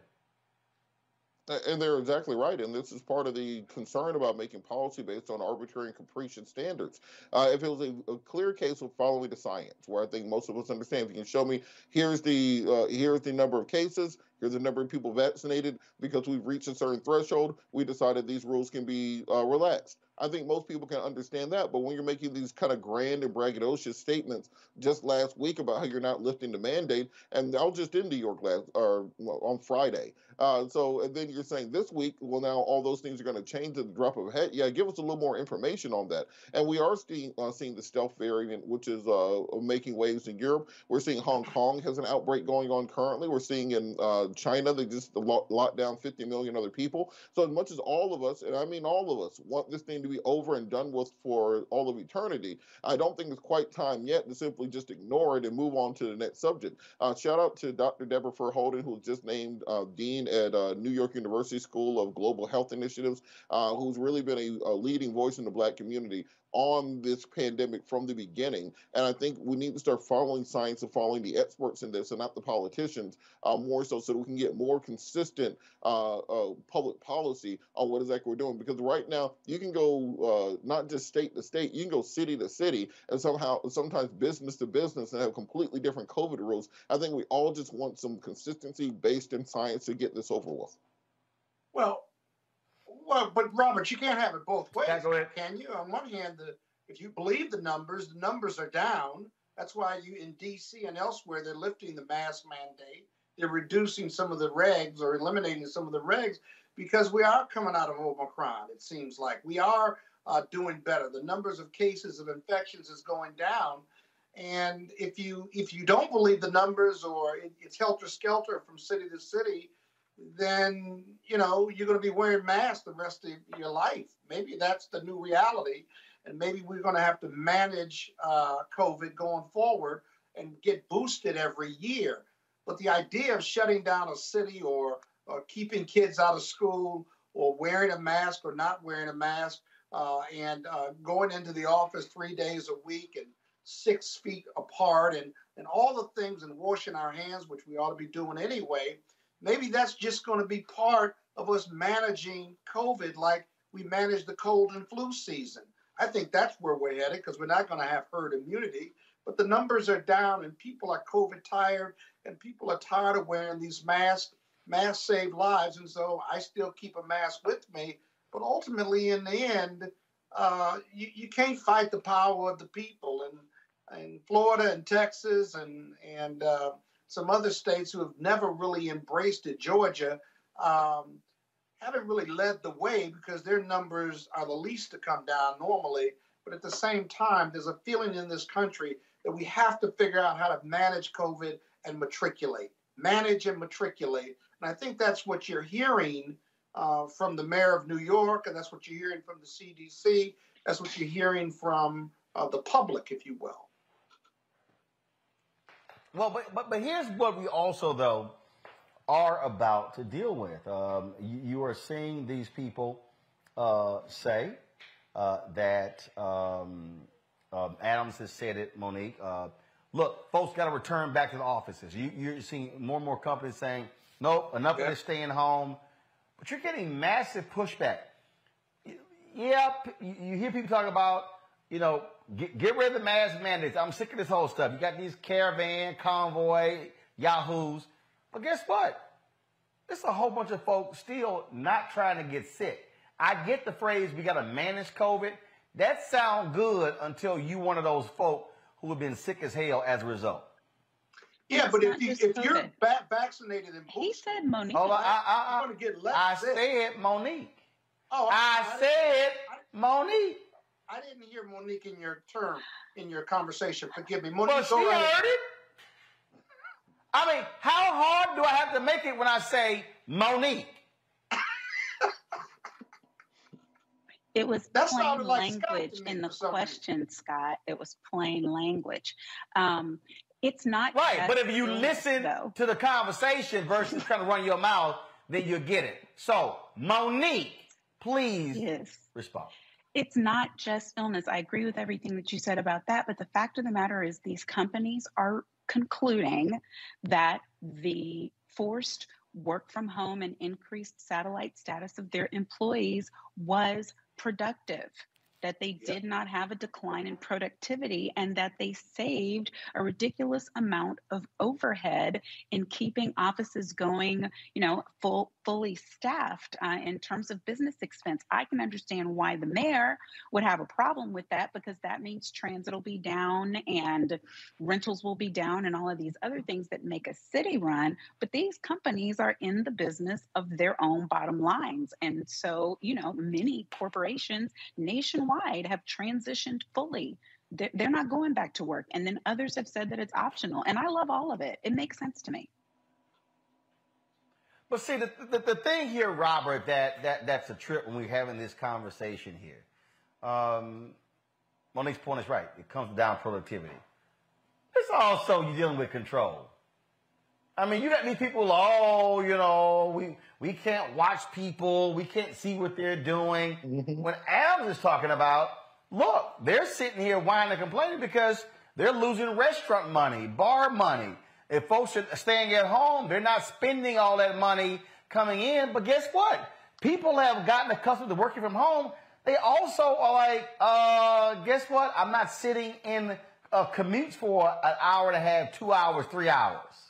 And they're exactly right. And this is part of the concern about making policy based on arbitrary and capricious standards. Uh, if it was a, a, clear case of following the science, where I think most of us understand, if you can show me here's the uh, here's the number of cases, here's the number of people vaccinated, because we've reached a certain threshold, we decided these rules can be uh, relaxed. I think most people can understand that. But when you're making these kind of grand and braggadocious statements just last week about how you're not lifting the mandate, and I was just in New York last or on Friday. Uh, so and then you're saying this week, well, now all those things are going to change at the drop of a hat. Yeah, give us a little more information on that. And we are seeing uh, seeing the stealth variant, which is uh, making waves in Europe. We're seeing Hong Kong has an outbreak going on currently. We're seeing in uh, China they just locked down 50 million other people. So as much as all of us, and I mean all of us, want this thing to be over and done with for all of eternity. I don't think it's quite time yet to simply just ignore it and move on to the next subject. Uh, shout out to Dr. Debra Furr-Holden, who was just named uh, Dean at uh, New York University School of Global Health Initiatives, uh, who's really been a, a leading voice in the Black community on this pandemic from the beginning. And I think we need to start following science and following the experts in this and not the politicians uh, more so, so that we can get more consistent uh, uh, public policy on what exactly we're doing. Because right now, you can go uh, not just state to state, you can go city to city and somehow, sometimes business to business and have completely different COVID rules. I think we all just want some consistency based in science to get this over with. Well, well, but Robert, you can't have it both ways, can you? On one hand, the, if you believe the numbers, the numbers are down. That's why you in D.C. and elsewhere they're lifting the mask mandate. They're reducing some of the regs or eliminating some of the regs because we are coming out of Omicron. It seems like we are uh, doing better. The numbers of cases of infections is going down. And if you if you don't believe the numbers or it, it's helter skelter from city to city, then you know you're going to be wearing masks the rest of your life. Maybe that's the new reality, and maybe we're going to have to manage uh, COVID going forward and get boosted every year. But the idea of shutting down a city or, or keeping kids out of school or wearing a mask or not wearing a mask uh, and uh, going into the office three days a week and six feet apart and, and all the things and washing our hands, which we ought to be doing anyway, maybe that's just going to be part of us managing COVID like we manage the cold and flu season. I think that's where we're headed because we're not going to have herd immunity. But the numbers are down and people are COVID tired and people are tired of wearing these masks. masks save lives, and so I still keep a mask with me. But ultimately, in the end, uh, you, you can't fight the power of the people. And in Florida and Texas and and uh, some other states who have never really embraced it, Georgia, um, haven't really led the way because their numbers are the least to come down normally. But at the same time, there's a feeling in this country that we have to figure out how to manage COVID and matriculate, manage and matriculate. And I think that's what you're hearing uh, from the mayor of New York, and that's what you're hearing from the CDC. That's what you're hearing from uh, the public, if you will. Well, but, but but here's what we also though are about to deal with. Um, you, you, are seeing these people uh, say uh, that um, um, Adams has said it, Monique. Uh, look, folks got to return back to the offices. You, are seeing more and more companies saying, "Nope, enough yeah. of this staying home." But you're getting massive pushback. Yeah, you hear people talk about, you know, get, get rid of the mask mandates. I'm sick of this whole stuff. You got these caravan, convoy, yahoos. But guess what? There's a whole bunch of folks still not trying to get sick. I get the phrase we got to manage COVID. That sounds good until you one of those folk who have been sick as hell as a result. Yeah, but if, you, if you're va- vaccinated and he said Monique. Hold on, I, I, I, get less I sick. said Monique. Oh, I, I said Monique. I didn't hear Monique in your term in your conversation. Forgive me, Monique. Well, she heard it. I mean, how hard do I have to make it when I say Monique? It was that plain language in the question. Scott. It was plain language. Um, it's not right. But if you listen though. to the conversation versus trying to run your mouth, then you get it. So, Monique, please yes. respond. It's not just illness. I agree with everything that you said about that. But the fact of the matter is, these companies are concluding that the forced work from home and increased satellite status of their employees was productive that they did not have a decline in productivity and that they saved a ridiculous amount of overhead in keeping offices going, you know, full fully staffed uh, in terms of business expense. I can understand why the mayor would have a problem with that because that means transit will be down and rentals will be down and all of these other things that make a city run. But these companies are in the business of their own bottom lines. And so, you know, many corporations nationwide nationwide have transitioned fully. They're, not going back to work. And then others have said that it's optional. And I love all of it. It makes sense to me. But see, the, the, the, thing here, Robert, that, that that's a trip when we're having this conversation here. Um, Monique's point is right. It comes down to productivity. It's also you're dealing with control. I mean, you got these people, oh, you know, we we can't watch people, we can't see what they're doing. Mm-hmm. When Adams is talking about, look, they're sitting here whining and complaining because they're losing restaurant money, bar money. If folks are staying at home, they're not spending all that money coming in. But guess what? People have gotten accustomed to working from home. They also are like, uh, guess what? I'm not sitting in a commute for an hour and a half, two hours, three hours.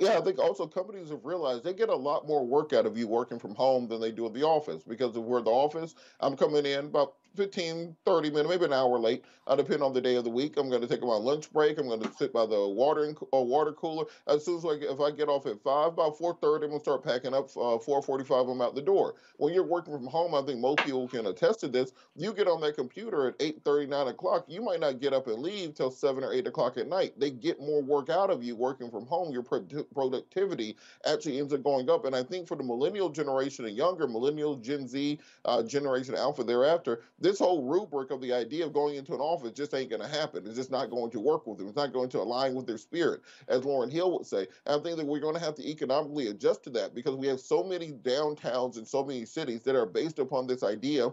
Yeah, I think also companies have realized they get a lot more work out of you working from home than they do in the office because of where the office, I'm coming in about 15, 30 minutes, maybe an hour late, uh, depending on the day of the week. I'm going to take my lunch break. I'm going to sit by the water uh, water cooler. As soon as I get, if I get off at five, about 4:30, I'm going to start packing up. Uh, 4:45, I'm out the door. When you're working from home, I think most people can attest to this. You get on that computer at 8:30, 9 o'clock. You might not get up and leave till seven or eight o'clock at night. They get more work out of you working from home. Your pro- productivity actually ends up going up. And I think for the millennial generation and younger, millennial, Gen Z, uh, Generation Alpha thereafter, this whole rubric of the idea of going into an office just ain't going to happen. It's just not going to work with them. It's not going to align with their spirit, as Lauryn Hill would say. And I think that we're going to have to economically adjust to that because we have so many downtowns and so many cities that are based upon this idea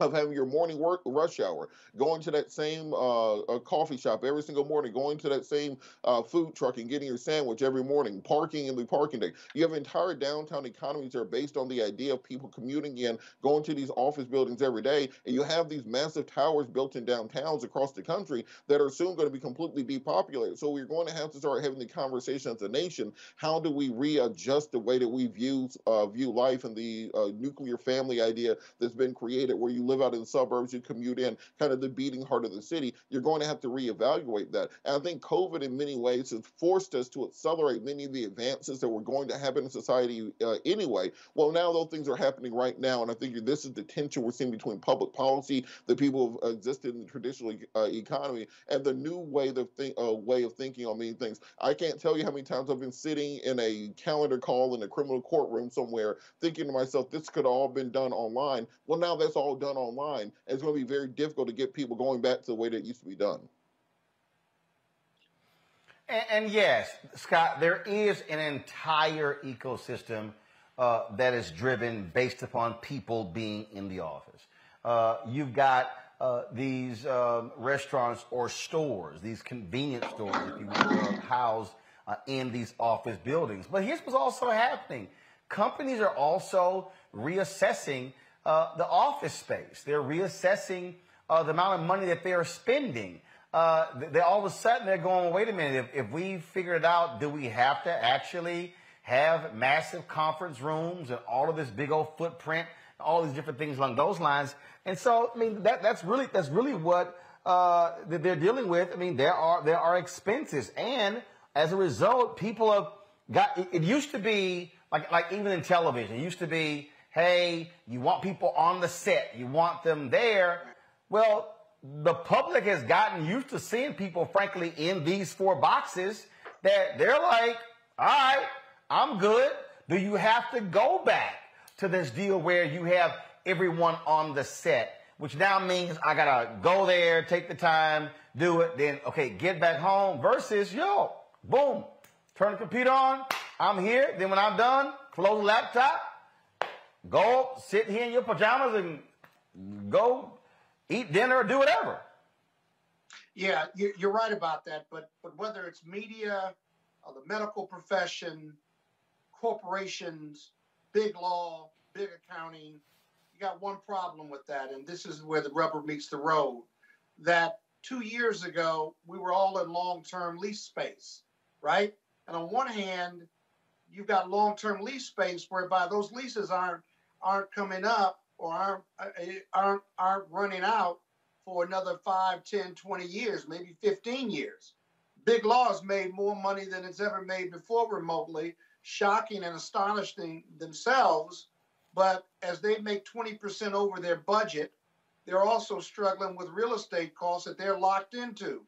of having your morning work rush hour, going to that same uh, coffee shop every single morning, going to that same uh, food truck and getting your sandwich every morning, parking in the parking deck. You have entire downtown economies that are based on the idea of people commuting in, going to these office buildings every day, and you have these massive towers built in downtowns across the country that are soon going to be completely depopulated. So we're going to have to start having the conversation as a nation. How do we readjust the way that we view uh, view life and the uh, nuclear family idea that's been created, where you live out in the suburbs, you commute in, kind of the beating heart of the city, you're going to have to reevaluate that. And I think COVID, in many ways, has forced us to accelerate many of the advances that were going to happen in society uh, anyway. Well, now those things are happening right now, and I think this is the tension we're seeing between public policy, the people who existed in the traditional uh, economy, and the new way of think, uh, way of thinking on many things. I can't tell you how many times I've been sitting in a calendar call in a criminal courtroom somewhere, thinking to myself, "This could all been done online." Well, now that's all done online, it's going to be very difficult to get people going back to the way that used to be done. And, and yes, Scott, there is an entire ecosystem uh, that is driven based upon people being in the office. Uh, you've got uh, these um, restaurants or stores, these convenience stores, if you will, housed uh, in these office buildings. But here's what's also happening companies are also reassessing uh, the office space. They're reassessing uh, the amount of money that they are spending. Uh, they all of a sudden they're going, wait a minute, if, if we figure it out, do we have to actually have massive conference rooms and all of this big old footprint, all these different things along those lines? And so, I mean, that, that's really that's really what uh, they're dealing with. I mean, there are there are expenses, and as a result, people have got. It, it used to be like like even in television, it used to be hey, you want people on the set, you want them there. Well, the public has gotten used to seeing people, frankly, in these four boxes that they're like, all right, I'm good. Do you have to go back to this deal where you have everyone on the set? Which now means I gotta go there, take the time, do it, then okay, get back home versus yo, boom, turn the computer on, I'm here, then when I'm done, close the laptop, Go sit here in your pajamas and go eat dinner or do whatever. Yeah, you're right about that. But but whether it's media, or the medical profession, corporations, big law, big accounting, you got one problem with that, and this is where the rubber meets the road. That two years ago we were all in long-term lease space, right? And on one hand, you've got long-term lease space whereby those leases aren't aren't coming up or aren't uh, aren't aren't running out for another 5, 10, 20 years, maybe 15 years. Big Law has made more money than it's ever made before remotely, shocking and astonishing themselves. But as they make 20% over their budget, they're also struggling with real estate costs that they're locked into.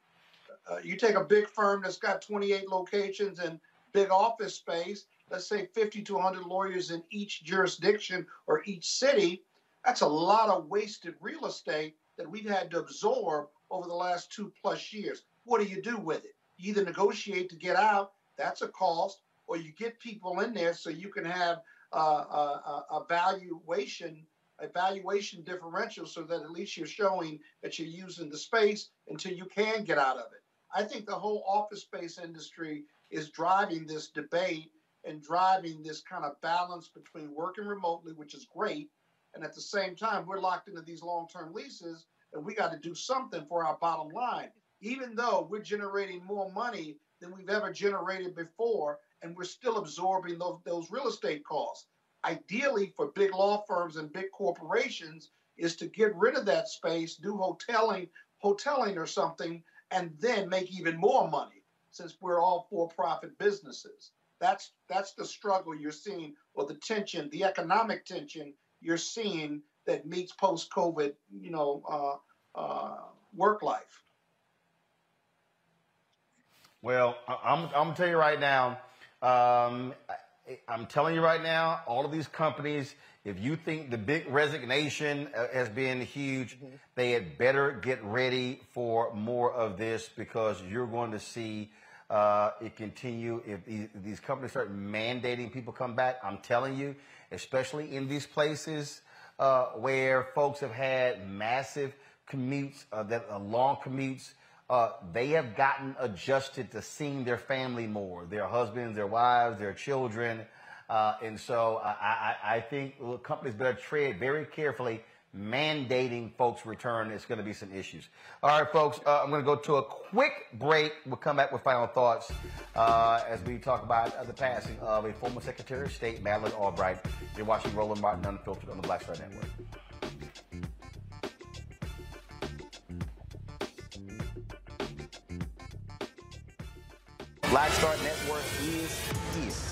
Uh, you take a big firm that's got 28 locations and big office space, let's say 50 to 100 lawyers in each jurisdiction or each city, that's a lot of wasted real estate that we've had to absorb over the last two plus years. What do you do with it? You either negotiate to get out, that's a cost, or you get people in there so you can have uh, a, a, valuation a valuation differential so that at least you're showing that you're using the space until you can get out of it. I think the whole office space industry is driving this debate and driving this kind of balance between working remotely, which is great, and at the same time, we're locked into these long term leases and we got to do something for our bottom line. Even though we're generating more money than we've ever generated before, and we're still absorbing those, those real estate costs. Ideally, for big law firms and big corporations, is to get rid of that space, do hoteling, hoteling or something, and then make even more money since we're all for profit businesses. That's that's the struggle you're seeing, or the tension, the economic tension you're seeing that meets post-COVID, you know, uh, uh, work life. Well, I'm, I'm gonna tell you right now. Um, I'm telling you right now, all of these companies, if you think the big resignation uh, has been huge, mm-hmm. they had better get ready for more of this because you're going to see uh, it continue. If these, companies start mandating people come back, I'm telling you, especially in these places, uh, where folks have had massive commutes, uh, that uh, long commutes. Uh, they have gotten adjusted to seeing their family more, their husbands, their wives, their children. Uh, and so I, I, I think companies better tread very carefully mandating folks return is going to be some issues. All right, folks, uh, I'm going to go to a quick break. We'll come back with final thoughts uh, as we talk about uh, the passing of a former Secretary of State, Madeleine Albright. You're watching Roland Martin Unfiltered on the Black Star Network. Black Star Network is.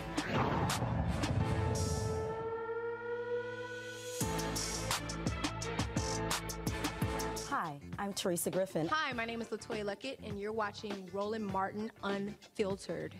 Hi, I'm Teresa Griffin. Hi, my name is LeToya Luckett, and you're watching Roland Martin Unfiltered.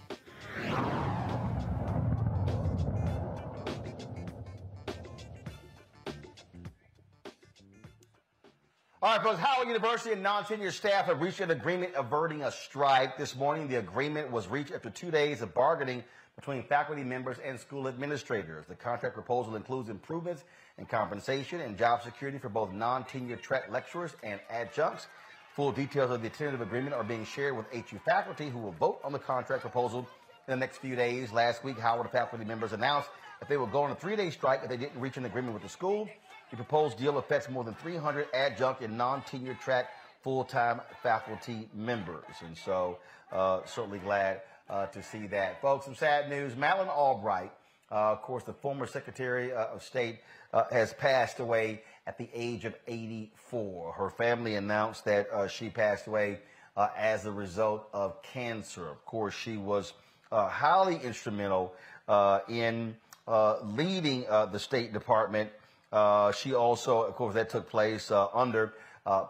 All right, folks. Howard University and non-tenure staff have reached an agreement averting a strike this morning. The agreement was reached after two days of bargaining between faculty members and school administrators. The contract proposal includes improvements in compensation and job security for both non-tenure track lecturers and adjuncts. Full details of the tentative agreement are being shared with HU faculty who will vote on the contract proposal in the next few days. Last week, Howard faculty members announced that they would go on a three-day strike if they didn't reach an agreement with the school. The proposed deal affects more than 300 adjunct and non-tenure track full-time faculty members. And so uh, certainly glad uh, to see that. Folks, some sad news. Madeleine Albright, uh, of course, the former Secretary uh, of State, uh, has passed away at the age of 84. Her family announced that uh, she passed away as a result of cancer. Of course, she was highly instrumental in leading the State Department she also, of course, that took place under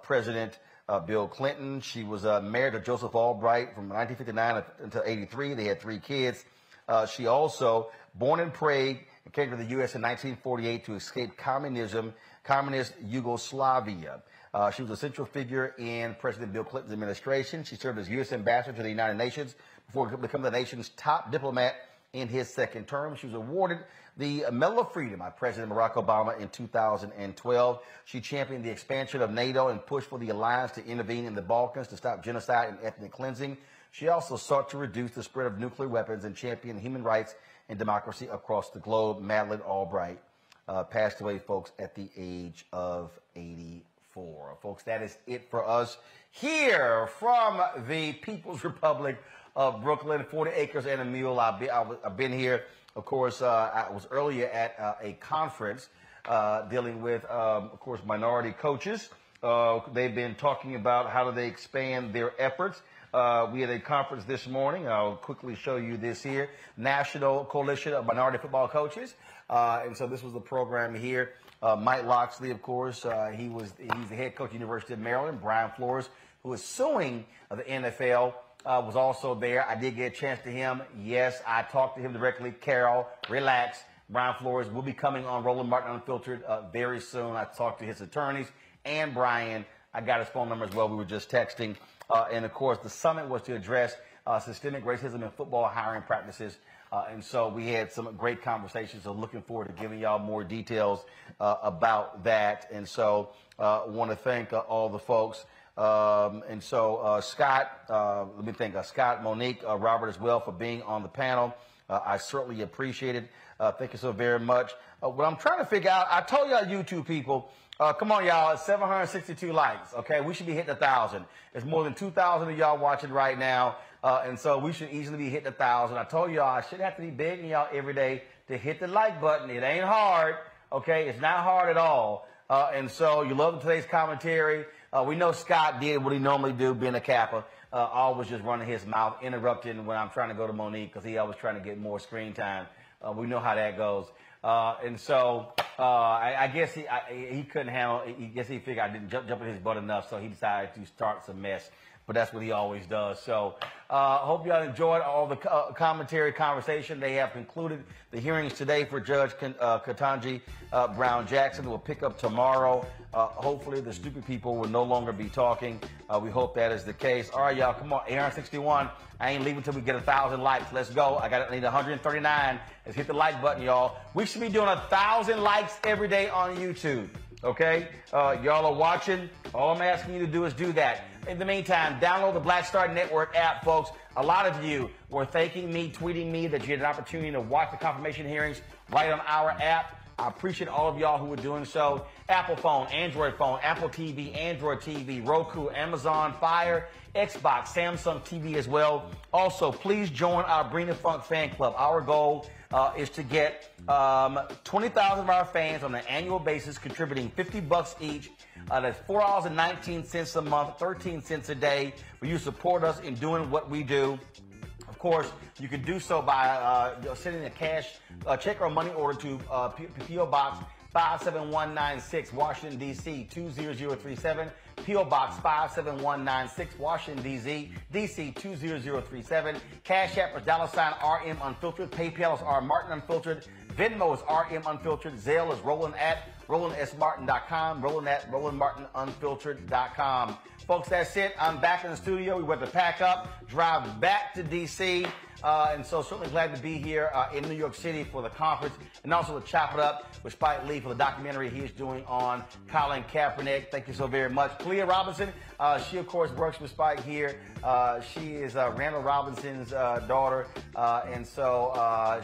President uh, Bill Clinton. She was uh, married to Joseph Albright from 1959 until 83. They had three kids. Uh, she also, born in Prague, came to the U.S. in 1948 to escape communism, communist Yugoslavia. she was a central figure in President Bill Clinton's administration. She served as U.S. ambassador to the United Nations before becoming the nation's top diplomat in his second term. She was awarded the Medal of Freedom by President Barack Obama in 2012. She championed the expansion of NATO and pushed for the alliance to intervene in the Balkans to stop genocide and ethnic cleansing. She also sought to reduce the spread of nuclear weapons and champion human rights and democracy across the globe. Madeleine Albright uh, passed away, folks, at the age of 84. Folks, that is it for us here from the People's Republic of Brooklyn, 40 acres and a mule. I've been, I've been here, of course, uh, I was earlier at uh, a conference uh, dealing with, um, of course, minority coaches. Uh, they've been talking about how do they expand their efforts. Uh, we had a conference this morning. I'll quickly show you this here. National Coalition of Minority Football Coaches. Uh, and so this was the program here. Mike Locksley, of course, he was he's the head coach the University of Maryland. Brian Flores, who is suing the NFL uh, was also there. I did get a chance to him. Yes, I talked to him directly. Carol, relax. Brian Flores will be coming on Roland Martin Unfiltered uh, very soon. I talked to his attorneys and Brian. I got his phone number as well. We were just texting. Uh, and of course, the summit was to address uh, systemic racism in football hiring practices. Uh, and so we had some great conversations. So looking forward to giving y'all more details uh, about that. And so I want to thank all the folks. Um, and so, uh, Scott, uh, let me thank uh, Scott, Monique, uh, Robert as well for being on the panel. Uh, I certainly appreciate it. Uh, thank you so very much. what I'm trying to figure out, I told y'all YouTube people, come on, y'all, it's 762 likes. Okay, we should be hitting a thousand. There's more than 2,000 of y'all watching right now, and so we should easily be hitting a thousand. I told y'all I should have to be begging y'all every day to hit the like button. It ain't hard. Okay, it's not hard at all. and so you love today's commentary. Uh, we know Scott did what he normally do, being a Kappa, uh, always just running his mouth, interrupting when I'm trying to go to Monique because he always trying to get more screen time. Uh, we know how that goes. Uh, and so Uh, I, I, guess he I, he couldn't handle. He guess he figured I didn't jump, jump in his butt enough, so he decided to start some mess but that's what he always does. So, uh, hope y'all enjoyed all the uh, commentary conversation. They have concluded the hearings today for Judge uh, Ketanji uh, Brown Jackson. We'll pick up tomorrow. Uh, hopefully, the stupid people will no longer be talking. Uh, we hope that is the case. All right, y'all, come on. 861. I ain't leaving until we get a thousand likes. Let's go. I got I need 139. Let's hit the like button, y'all. We should be doing a thousand likes every day on YouTube. Okay, uh, y'all are watching. All I'm asking you to do is do that. In the meantime, download the Black Star Network app, folks. A lot of you were thanking me, tweeting me that you had an opportunity to watch the confirmation hearings right on our app. I appreciate all of y'all who are doing so. Apple phone, Android phone, Apple TV, Android TV, Roku, Amazon Fire, Xbox, Samsung TV as well. Also, please join our Bring The Funk fan club. Our goal uh, is to get um, 20,000 of our fans on an annual basis contributing 50 bucks each uh, that's $4.19 a month, 13 cents a day. For you support us in doing what we do. Of course, you can do so by uh, sending a cash uh, check or money order to uh, P.O. Box 57196, Washington, D.C. 20037. P.O. Box 57196, Washington, D.C. D.C. 20037. Cash App is dollar sign RM Unfiltered. PayPal is R Martin Unfiltered. Venmo is RM Unfiltered. Zelle is Roland at RolandSMartin.com, Roland at RolandMartinUnfiltered.com. Folks, that's it. I'm back in the studio. We went to pack up, drive back to D.C., uh, and so certainly glad to be here uh, in New York City for the conference and also to chop it up with Spike Lee for the documentary he's doing on Colin Kaepernick. Thank you so very much. Clea Robinson, uh, she of course works with Spike here. Uh, she is uh, Randall Robinson's uh, daughter. and so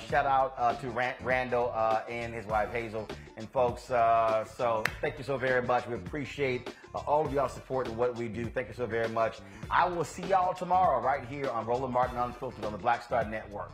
shout out to Rand- Randall and his wife Hazel. And folks, so thank you so very much. We appreciate all of y'all support and what we do. Thank you so very much. I will see y'all tomorrow right here on Roland Martin Unfiltered on the Black Star Network.